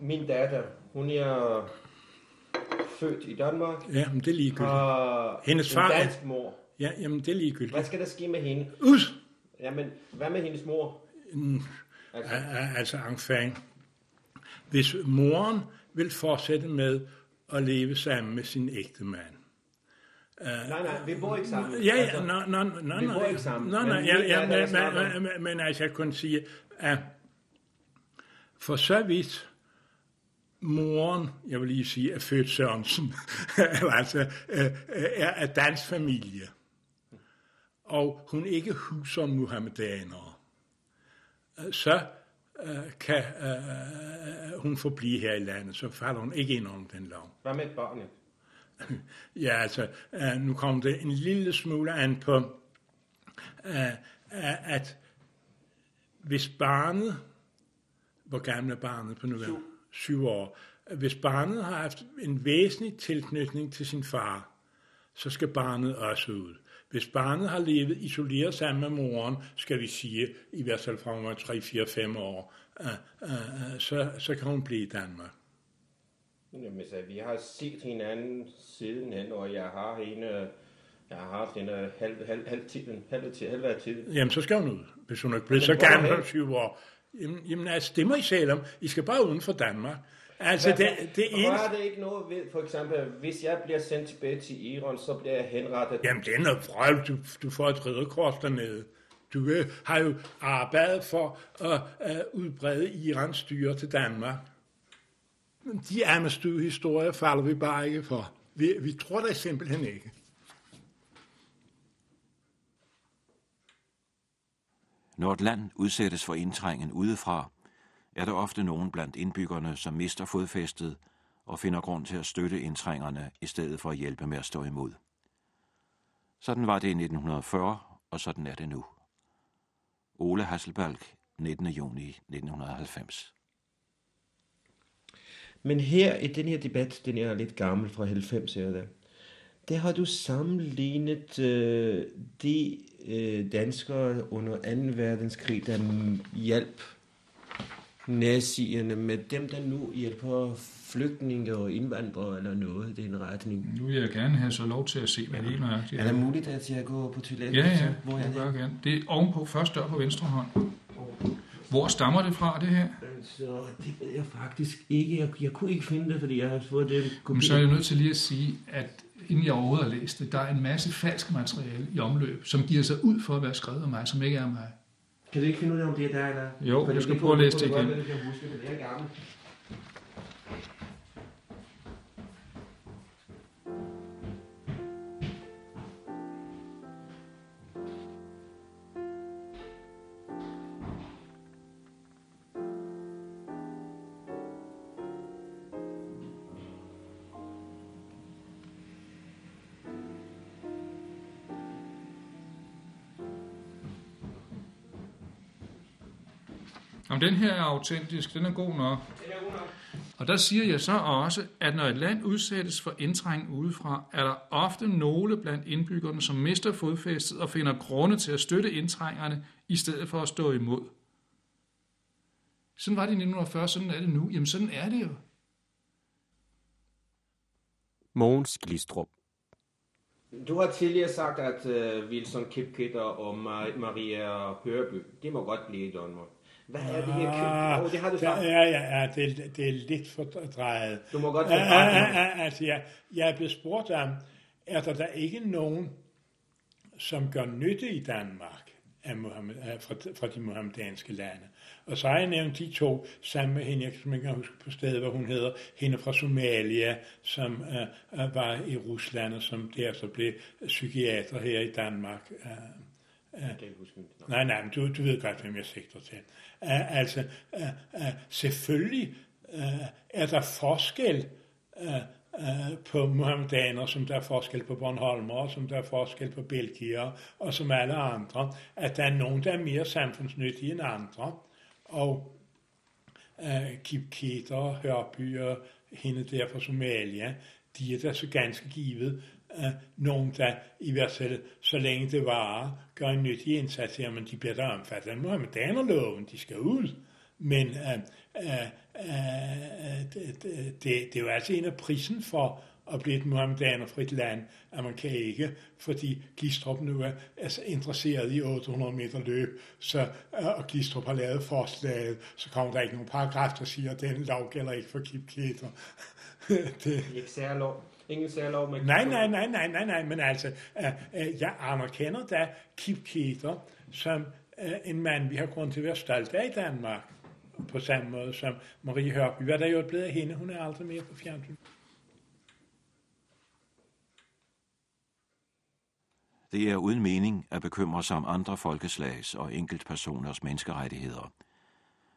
Speaker 11: Min datter, hun er født i Danmark.
Speaker 2: Ja, men det er ligegyldigt.
Speaker 11: Har
Speaker 2: Hendes
Speaker 11: en
Speaker 2: far er-
Speaker 11: dansk mor.
Speaker 2: Ja, jamen det er ligegyldigt.
Speaker 11: Hvad skal der ske med hende?
Speaker 2: Us!
Speaker 11: Jamen, hvad med hendes mor?
Speaker 2: Mm,
Speaker 11: Altså-
Speaker 2: altså, enfant. Hvis moren vil fortsætte med at leve sammen med sin ægte mand.
Speaker 11: Nej, nej, vi bor ikke sammen.
Speaker 2: Ja, ja,
Speaker 11: Altså,
Speaker 2: nå, nå, nå,
Speaker 11: vi bor ikke sammen.
Speaker 2: Nå,
Speaker 11: min
Speaker 2: ja, ja, men, men, men, men altså, jeg kunne sige, at for så vidt moren, jeg vil lige sige, er født Sørensen, altså øh, øh, er af dansk familie, og hun ikke huser muhammedanere, øh, så øh, kan øh, hun forblive her i landet, så falder hun ikke ind under den lov.
Speaker 11: Hvad med barnet?
Speaker 2: Ja, altså, øh, nu kommer det en lille smule an på, øh, øh, at hvis barnet, hvor gammel er barnet på nu? Syv. Syv år. Hvis barnet har haft en væsentlig tilknytning til sin far, så skal barnet også ud. Hvis barnet har levet isoleret sammen med moren, skal vi sige, i hvert fald fra hun var 3, 4, 5 år, øh, øh, øh, så, så kan hun blive i Danmark.
Speaker 11: Jamen, så vi har set hinanden sidenhen, og jeg har hende, jeg har haft hende halv, halv, halv tiden, halv, tid, halv af tiden.
Speaker 2: Jamen, så skal hun ud, hvis hun er blevet så gammel
Speaker 11: hen?
Speaker 2: som syv år. Jamen, jamen altså, det må I selv om. I skal bare uden for Danmark. Altså, det, det eneste...
Speaker 11: var det ikke noget ved, for eksempel, hvis jeg bliver sendt tilbage til Iran, så bliver jeg henrettet.
Speaker 2: Jamen, det er noget vrøvl. Du, du får et ridderkors dernede. Du øh, har jo arbejdet for at uh, udbrede Irans styre til Danmark. De amestue historier falder vi bare ikke for. Vi, vi tror det simpelthen ikke.
Speaker 6: Når et land udsættes for indtrængen udefra, er der ofte nogen blandt indbyggerne, som mister fodfæstet og finder grund til at støtte indtrængerne i stedet for at hjælpe med at stå imod. Sådan var det i 1940, og sådan er det nu. Ole Hasselbalg, 19. juni 1990.
Speaker 13: Men her i den her debat, den er lidt gammel fra 90'erne, der har du sammenlignet øh, de øh, danskere under 2. verdenskrig, der hjalp nazierne med dem, der nu hjælper flygtninge og indvandrere eller noget i den retning.
Speaker 7: Nu vil jeg gerne have så lov til at se, hvad det er nøjagtigt.
Speaker 13: Er det muligt, at jeg går på toilettet?
Speaker 7: Ja, ja,
Speaker 13: hvor
Speaker 7: jeg
Speaker 13: er
Speaker 7: gør
Speaker 13: det?
Speaker 7: gerne. Det er ovenpå, først op på venstre hånd. Hvor stammer det fra, det her?
Speaker 13: Altså, det ved jeg faktisk ikke. Jeg, jeg kunne ikke finde det, fordi jeg har fået det
Speaker 7: Men så er jeg nødt til lige at sige, at inden jeg overhovedet har læst det, der er en masse falsk materiale i omløb, som giver sig ud for at være skrevet af mig, som ikke er mig.
Speaker 13: Kan du ikke finde ud af, om det er der, eller?
Speaker 7: Jo,
Speaker 13: For
Speaker 7: jeg skal prøve at læse det igen.
Speaker 13: Jeg husker, det er gammelt.
Speaker 7: Om den her er autentisk, den er god nok. Og der siger jeg så også, at når et land udsættes for indtræng udefra, er der ofte nogle blandt indbyggerne, som mister fodfæstet og finder grunde til at støtte indtrængerne, i stedet for at stå imod. Sådan var det i 1940, sådan er det nu. Jamen sådan er det jo.
Speaker 4: Mogens Glistrup.
Speaker 11: Du har tidligere sagt, at uh, Wilson Kipketer og Mar- Maria Hørby, de må godt blive i Danmark. Hvad er det her?
Speaker 2: Ah,
Speaker 11: Oh, det har du
Speaker 2: der,
Speaker 11: sagt.
Speaker 2: ja, ja, ja det, er- det er lidt fordrejet.
Speaker 11: Du må godt forklare
Speaker 2: ja, ja, Altså, jeg, jeg er blevet spurgt om, er der da ikke nogen, som gør nytte i Danmark af Mohammed, af, fra, fra de muhammedanske lande? Og så har jeg nævnt de to sammen med hende, jeg kan ikke huske på stedet, hvad hun hedder, hende fra Somalia, som uh, uh, var i Rusland, og som derefter blev psykiater her i Danmark. Uh,
Speaker 11: Jeg kan ikke huske mit navn.
Speaker 2: Nej, nej, men du, du ved godt, hvem jeg sigter til. Uh, altså, uh, uh, selvfølgelig uh, er der forskel uh, uh, på muhammedaner, som der er forskel på Bornholmer, som der er forskel på belgier, og som alle andre, at der er nogen, der er mere samfundsnyttige end andre, og uh, Kip Keter, Hørby og hende der fra Somalia, de er da så ganske givet uh, nogen, der i hvert fald, så længe det varer, gør en nyttig indsats her, men de bliver der omfattet af Mohammedanerloven, de skal ud. Men øh, øh, øh, uh, uh, uh, det, det, det er jo altså en af prisen for at blive et mohammedanerfrit land, at man kan ikke, fordi Gistrup nu er altså interesseret i 800 meter løb, så, og Gistrup har lavet forslaget, så kommer der ikke nogen paragraf, der siger, at den lov gælder ikke for kipketer. det,
Speaker 11: Ikke særlov. Ingen særlov med
Speaker 2: Nej, nej, nej, nej, nej, nej, men altså, øh, øh, jeg anerkender da Kip Keter som øh, en mand, vi har grund til at være stolte af i Danmark, på samme måde som Marie Hørby. Hvad er der jo blevet af hende? Hun er aldrig mere på fjernsyn.
Speaker 6: Det er uden mening at bekymre sig om andre folkeslags og enkeltpersoners menneskerettigheder,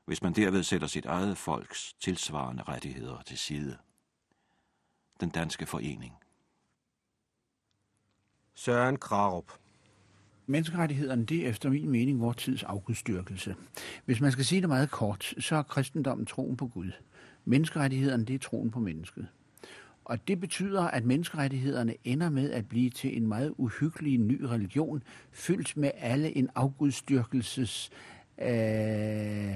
Speaker 6: hvis man derved sætter sit eget folks tilsvarende rettigheder til side. Den danske forening.
Speaker 4: Søren Krarup.
Speaker 9: Menneskerettighederne, det er efter min mening vores tids afgudstyrkelse. Hvis man skal sige det meget kort, så er kristendommen troen på Gud. Menneskerettighederne, det er troen på mennesket. Og det betyder, at menneskerettighederne ender med at blive til en meget uhyggelig ny religion, fyldt med alle en afgudstyrkelses øh,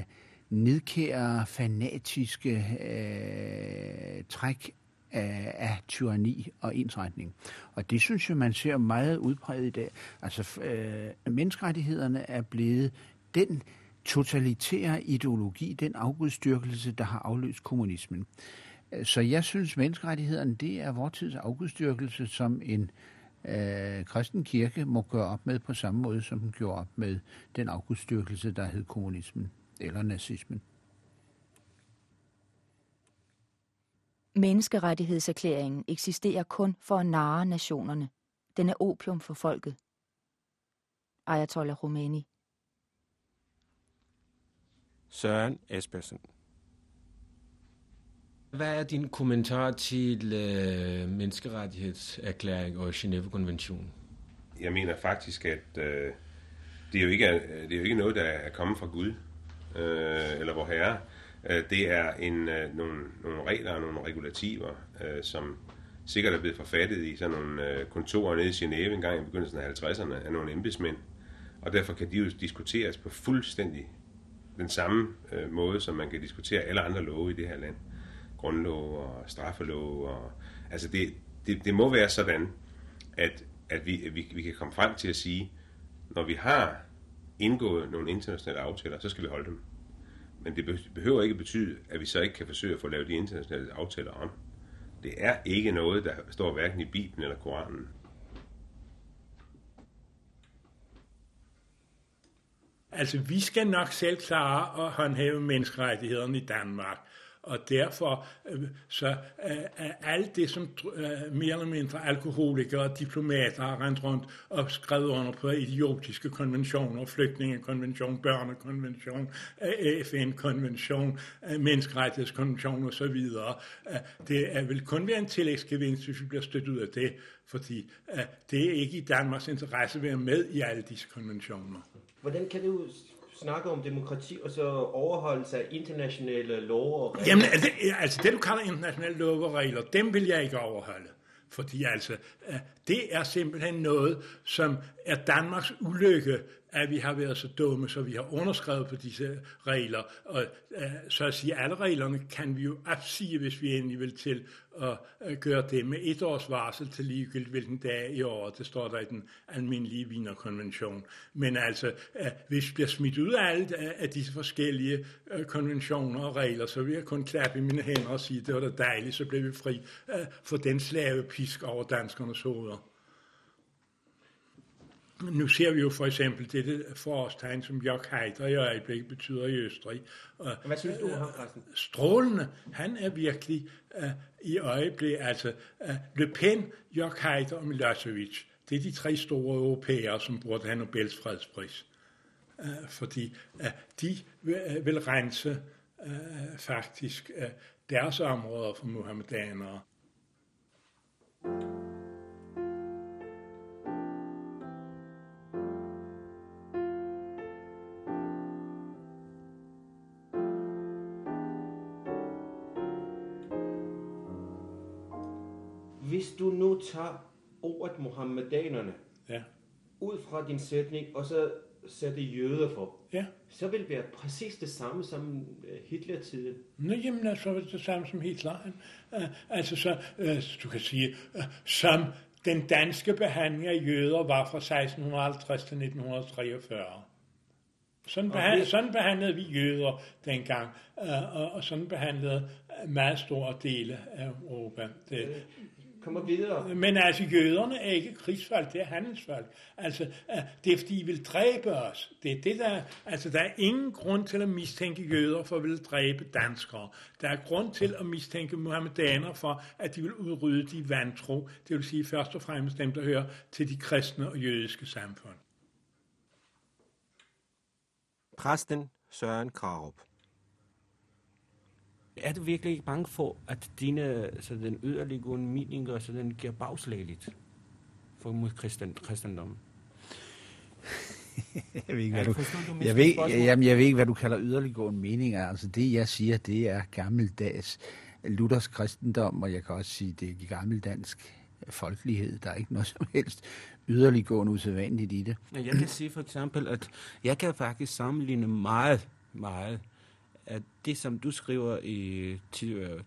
Speaker 9: nedkære, fanatiske øh, træk af, af tyranni og ensretning. Og det synes jeg, man ser meget udbredt i dag. Altså, øh, menneskerettighederne er blevet den totalitære ideologi, den afgudstyrkelse, der har afløst kommunismen. Så jeg synes, menneskerettighederne, det er vores tids afgudstyrkelse som en øh, kristen kirke må gøre op med på samme måde, som den gjorde op med den afgudstyrkelse, der hed kommunismen eller nazismen.
Speaker 8: Menneskerettighedserklæringen eksisterer kun for at narre nationerne. Den er opium for folket. Ayatollah Khomeini.
Speaker 4: Søren Espersen. Hvad er din kommentar til øh, menneskerettighedserklæring og Genève-konvention?
Speaker 1: Jeg mener faktisk, at øh, det, er jo ikke, det er jo ikke noget, der er kommet fra Gud øh, eller vor Herre. Øh, det er en, øh, nogle, nogle regler og nogle regulativer, øh, som sikkert er blevet forfattet i sådan nogle øh, kontorer nede i Genève engang i begyndelsen af 50'erne af nogle embedsmænd. Og derfor kan de jo diskuteres på fuldstændig den samme øh, måde, som man kan diskutere alle andre love i det her land. Grundlov og straffelov. Og, altså det, det, det må være sådan, at, at, vi, vi, vi kan komme frem til at sige, når vi har indgået nogle internationale aftaler, så skal vi holde dem. Men det behøver ikke betyde, at vi så ikke kan forsøge at få lavet de internationale aftaler om. Det er ikke noget, der står hverken i Bibelen eller Koranen.
Speaker 2: Altså, vi skal nok selv klare at håndhæve menneskerettighederne i Danmark. Og derfor øh, så øh, er alt det, som øh, mere eller mindre alkoholikere og diplomater har rendt rundt og skrevet under på idiotiske konventioner, flygtningekonvention, børnekonvention, øh, FN-konvention, øh, menneskerettighedskonvention osv. Øh, det er vel kun være en tillægsgevinst, hvis vi bliver støttet ud af det, fordi det er ikke i Danmarks interesse at være med i alle disse konventioner.
Speaker 11: Hvordan kan du snakker om demokrati og så overholdelse af internationale love og regler?
Speaker 2: Jamen, altså, altså det du kalder internationale love og regler, dem vil jeg ikke overholde. Fordi altså, øh, det er simpelthen noget, som er Danmarks ulykke, at vi har været så dumme, så vi har underskrevet på disse regler. Og øh, så at sige, alle reglerne kan vi jo opsige, hvis vi endelig vil til og gøre det med et års varsel til ligegyldigt hvilken dag i året, Det står der i den almindelige Wiener-konvention. Men altså, hvis vi bliver smidt ud af alt af disse forskellige øh, konventioner og regler, så vil jeg kun klappe i mine hænder og sige, det var da dejligt, så blev vi fri øh, for den slavepisk over danskernes hoveder. Nu ser vi jo for eksempel dette forårstegn, som Jörg Haider i øjeblikket betyder i Østrig.
Speaker 11: Og, Hvad synes du om ham, Carsten?
Speaker 2: Strålende. Han er virkelig uh, i øjeblikket, altså uh, Le Pen, Jörg Haider og Milosevic. Det er de tre store europæere, som burde have Nobels fredspris. Uh, fordi uh, de vil, uh, vil rense uh, faktisk uh, deres områder for muhammedanere.
Speaker 11: Hvis tager ordet muhammedanerne
Speaker 2: ja.
Speaker 11: ud fra din sætning, og så sætter jøder for,
Speaker 2: ja.
Speaker 11: så vil det være præcis det samme som Hitler-tiden.
Speaker 2: Nå, jamen, så er det det samme som Hitler. Uh, altså, så, uh, du kan sige, uh, som den danske behandling af jøder var fra 1650 til 1943. Sådan, behand, det... sådan behandlede vi jøder dengang, uh, og, og sådan behandlede meget store dele af Europa. Det,
Speaker 11: kommer videre.
Speaker 2: Men altså, jøderne er ikke krigsfolk, det er handelsfolk. Altså, det er fordi, de vil dræbe os. Det er det, der... Altså, der er ingen grund til at mistænke jøder for at ville dræbe danskere. Der er grund til at mistænke muhammedaner for, at de vil udrydde de vantro. Det vil sige først og fremmest dem, der hører til de kristne og jødiske samfund.
Speaker 4: Præsten Søren Krarup. Er du virkelig ikke bange for, at dine så den yderliggående meninger, så den giver bagslageligt for mod kristen, kristendommen?
Speaker 9: jeg ved ikke, hvad du, jeg, ved, jamen, jeg ved ikke, hvad du kalder yderliggående meninger. Altså det, jeg siger, det er gammeldags Luthers kristendom, og jeg kan også sige, det er gammeldansk folkelighed. Der er ikke noget som helst yderliggående usædvanligt i det.
Speaker 4: Jeg kan sige for eksempel, at jeg kan faktisk sammenligne meget, meget at det, som du skriver i tidligere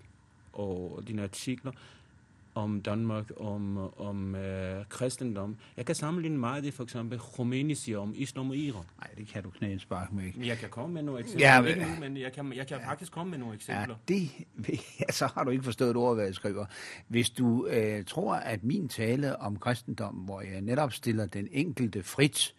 Speaker 4: og dine artikler
Speaker 10: om Danmark, om, om øh, kristendom. Jeg kan sammenligne meget det, for eksempel Khomeini siger om islam og Iran.
Speaker 9: Nej, det kan du knæspark med.
Speaker 10: Jeg kan komme med nogle eksempler. Ja, men, ikke nu, men jeg kan, jeg kan ja, faktisk komme med nogle eksempler.
Speaker 9: Ja, det, ja, så har du ikke forstået et ord, hvad jeg skriver. Hvis du øh, tror, at min tale om kristendom, hvor jeg netop stiller den enkelte frit,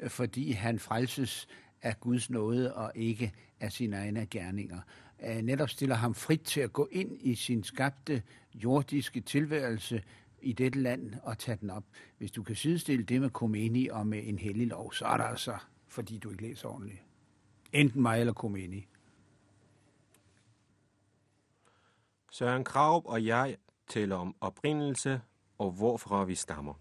Speaker 9: øh, fordi han frelses af Guds nåde og ikke af sine egne gerninger, øh, netop stiller ham frit til at gå ind i sin skabte jordiske tilværelse i dette land og tage den op. Hvis du kan sidestille det med Khomeini og med en hellig lov, så er det altså, fordi du ikke læser ordentligt. Enten mig eller Khomeini.
Speaker 4: Søren Kraup og jeg taler om oprindelse og hvorfra vi stammer.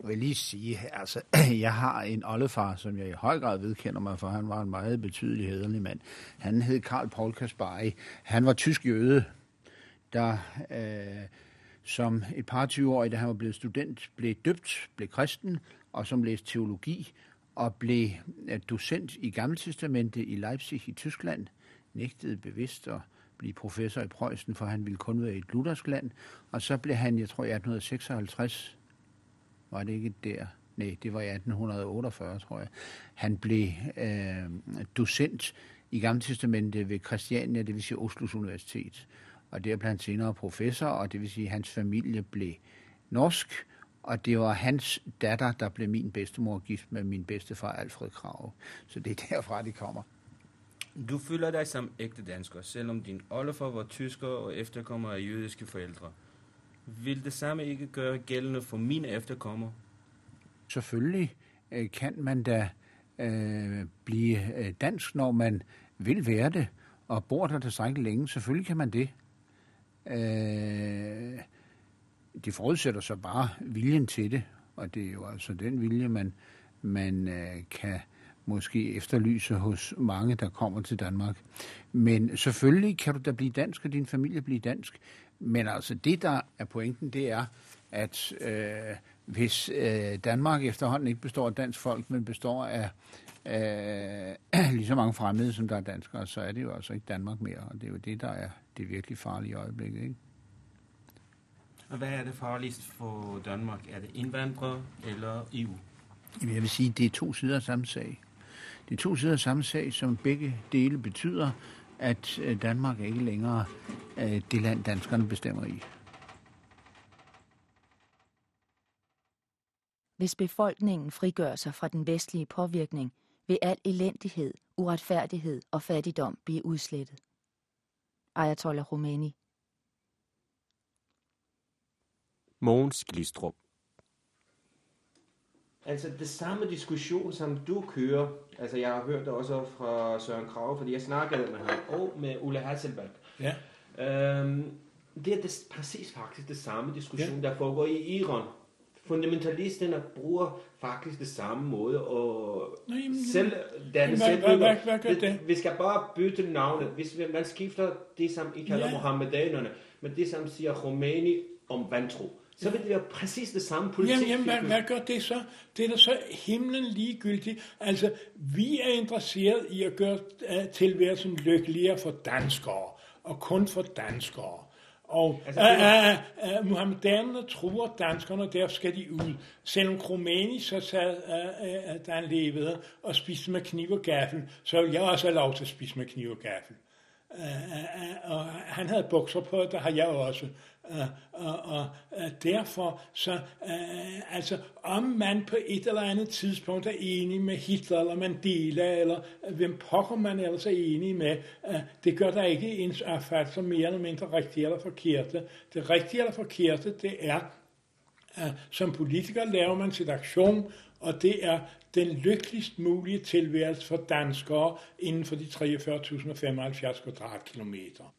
Speaker 9: Jeg vil lige sige, altså, jeg har en oldefar, som jeg i høj grad vedkender mig, for han var en meget betydelig hederlig mand. Han hed Karl Paul Kaspari. Han var tysk jøde, der øh, som et par 20 år, da han var blevet student, blev døbt, blev kristen, og som læste teologi, og blev øh, docent i Gammeltestamentet i Leipzig i Tyskland, nægtede bevidst at blive professor i Preussen, for han ville kun være i et luthersk land. Og så blev han, jeg tror i 1856, var det ikke der? Nej, det var i 1848, tror jeg. Han blev øh, docent i Gamle Testamentet ved Christiania, det vil sige Oslos Universitet. Og der blev han senere professor, og det vil sige, at hans familie blev norsk, og det var hans datter, der blev min bedstemor gift med min bedstefar Alfred Krave. Så det er derfra, det kommer.
Speaker 10: Du føler dig som ægte dansker, selvom din oldefar var tysker og efterkommer af jødiske forældre. Vil det samme ikke gøre gældende for mine efterkommere?
Speaker 9: Selvfølgelig øh, kan man da øh, blive øh, dansk, når man vil være det, og bor der tilstrækkeligt længe. Selvfølgelig kan man det. Øh, det forudsætter så bare viljen til det, og det er jo altså den vilje, man, man øh, kan måske efterlyse hos mange, der kommer til Danmark. Men selvfølgelig kan du da blive dansk, og din familie blive dansk. Men altså det, der er pointen, det er, at øh, hvis øh, Danmark efterhånden ikke består af dansk folk, men består af øh, lige så mange fremmede, som der er danskere, så er det jo altså ikke Danmark mere. Og det er jo det, der er det virkelig farlige i øjeblikket. Ikke?
Speaker 10: Og hvad er det farligst for Danmark? Er det indvandrere eller EU?
Speaker 9: Jamen, jeg vil sige, det er to sider af samme sag. Det er to sider af samme sag, som begge dele betyder, at øh, Danmark er ikke længere øh, det land, danskerne bestemmer i.
Speaker 8: Hvis befolkningen frigør sig fra den vestlige påvirkning, vil al elendighed, uretfærdighed og fattigdom blive udslettet. Ayatollah Khomeini
Speaker 4: Mogens Glistrup
Speaker 11: Altså det samme diskussion, som du kører, altså jeg har hørt det også fra Søren Krav, fordi jeg snakkede med ham, og med Ulla Hasselberg.
Speaker 2: Ja.
Speaker 11: Øhm, det er det, præcis faktisk det samme diskussion, ja. der foregår i Iran. Fundamentalisterne bruger faktisk det samme måde, og
Speaker 2: Nå, jamen,
Speaker 11: selv danne
Speaker 2: hvad, hvad, hvad, hvad gør det?
Speaker 11: Vi skal bare bytte navnet. Hvis man skifter det, som I kalder
Speaker 2: ja.
Speaker 11: Mohammedanerne, men det, som siger Khomeini om vantro, så vil det være præcis det samme politik.
Speaker 2: Jamen, jamen hvad, hvad gør det så? Det er da så himlen ligegyldigt. Altså, vi er interesseret i at gøre uh, tilværelsen lykkeligere for danskere, og kun for danskere. Og
Speaker 11: Altså,
Speaker 2: altså,
Speaker 11: det
Speaker 2: uh, uh, uh, muhammedanerne truer danskerne, og der skal de ud. Selvom Khomeini så sad, uh, uh, da han levede, og spiste med kniv og gaffel, så vil jeg også have lov til at spise med kniv og gaffel. Uh, uh, og han havde bukser på, der har jeg også. Uh, og, og derfor så, uh, altså om man på et eller andet tidspunkt er enig med Hitler eller Mandela, eller uh, hvem pokker man ellers er enig med, uh, det gør der ikke ens opfattelse mere eller mindre rigtigt eller forkerte. Det rigtige eller forkerte, det er, uh, som politiker laver man sit aktion, og det er den lykkeligst mulige tilværelse for danskere inden for de 43.075 kvadratkilometer.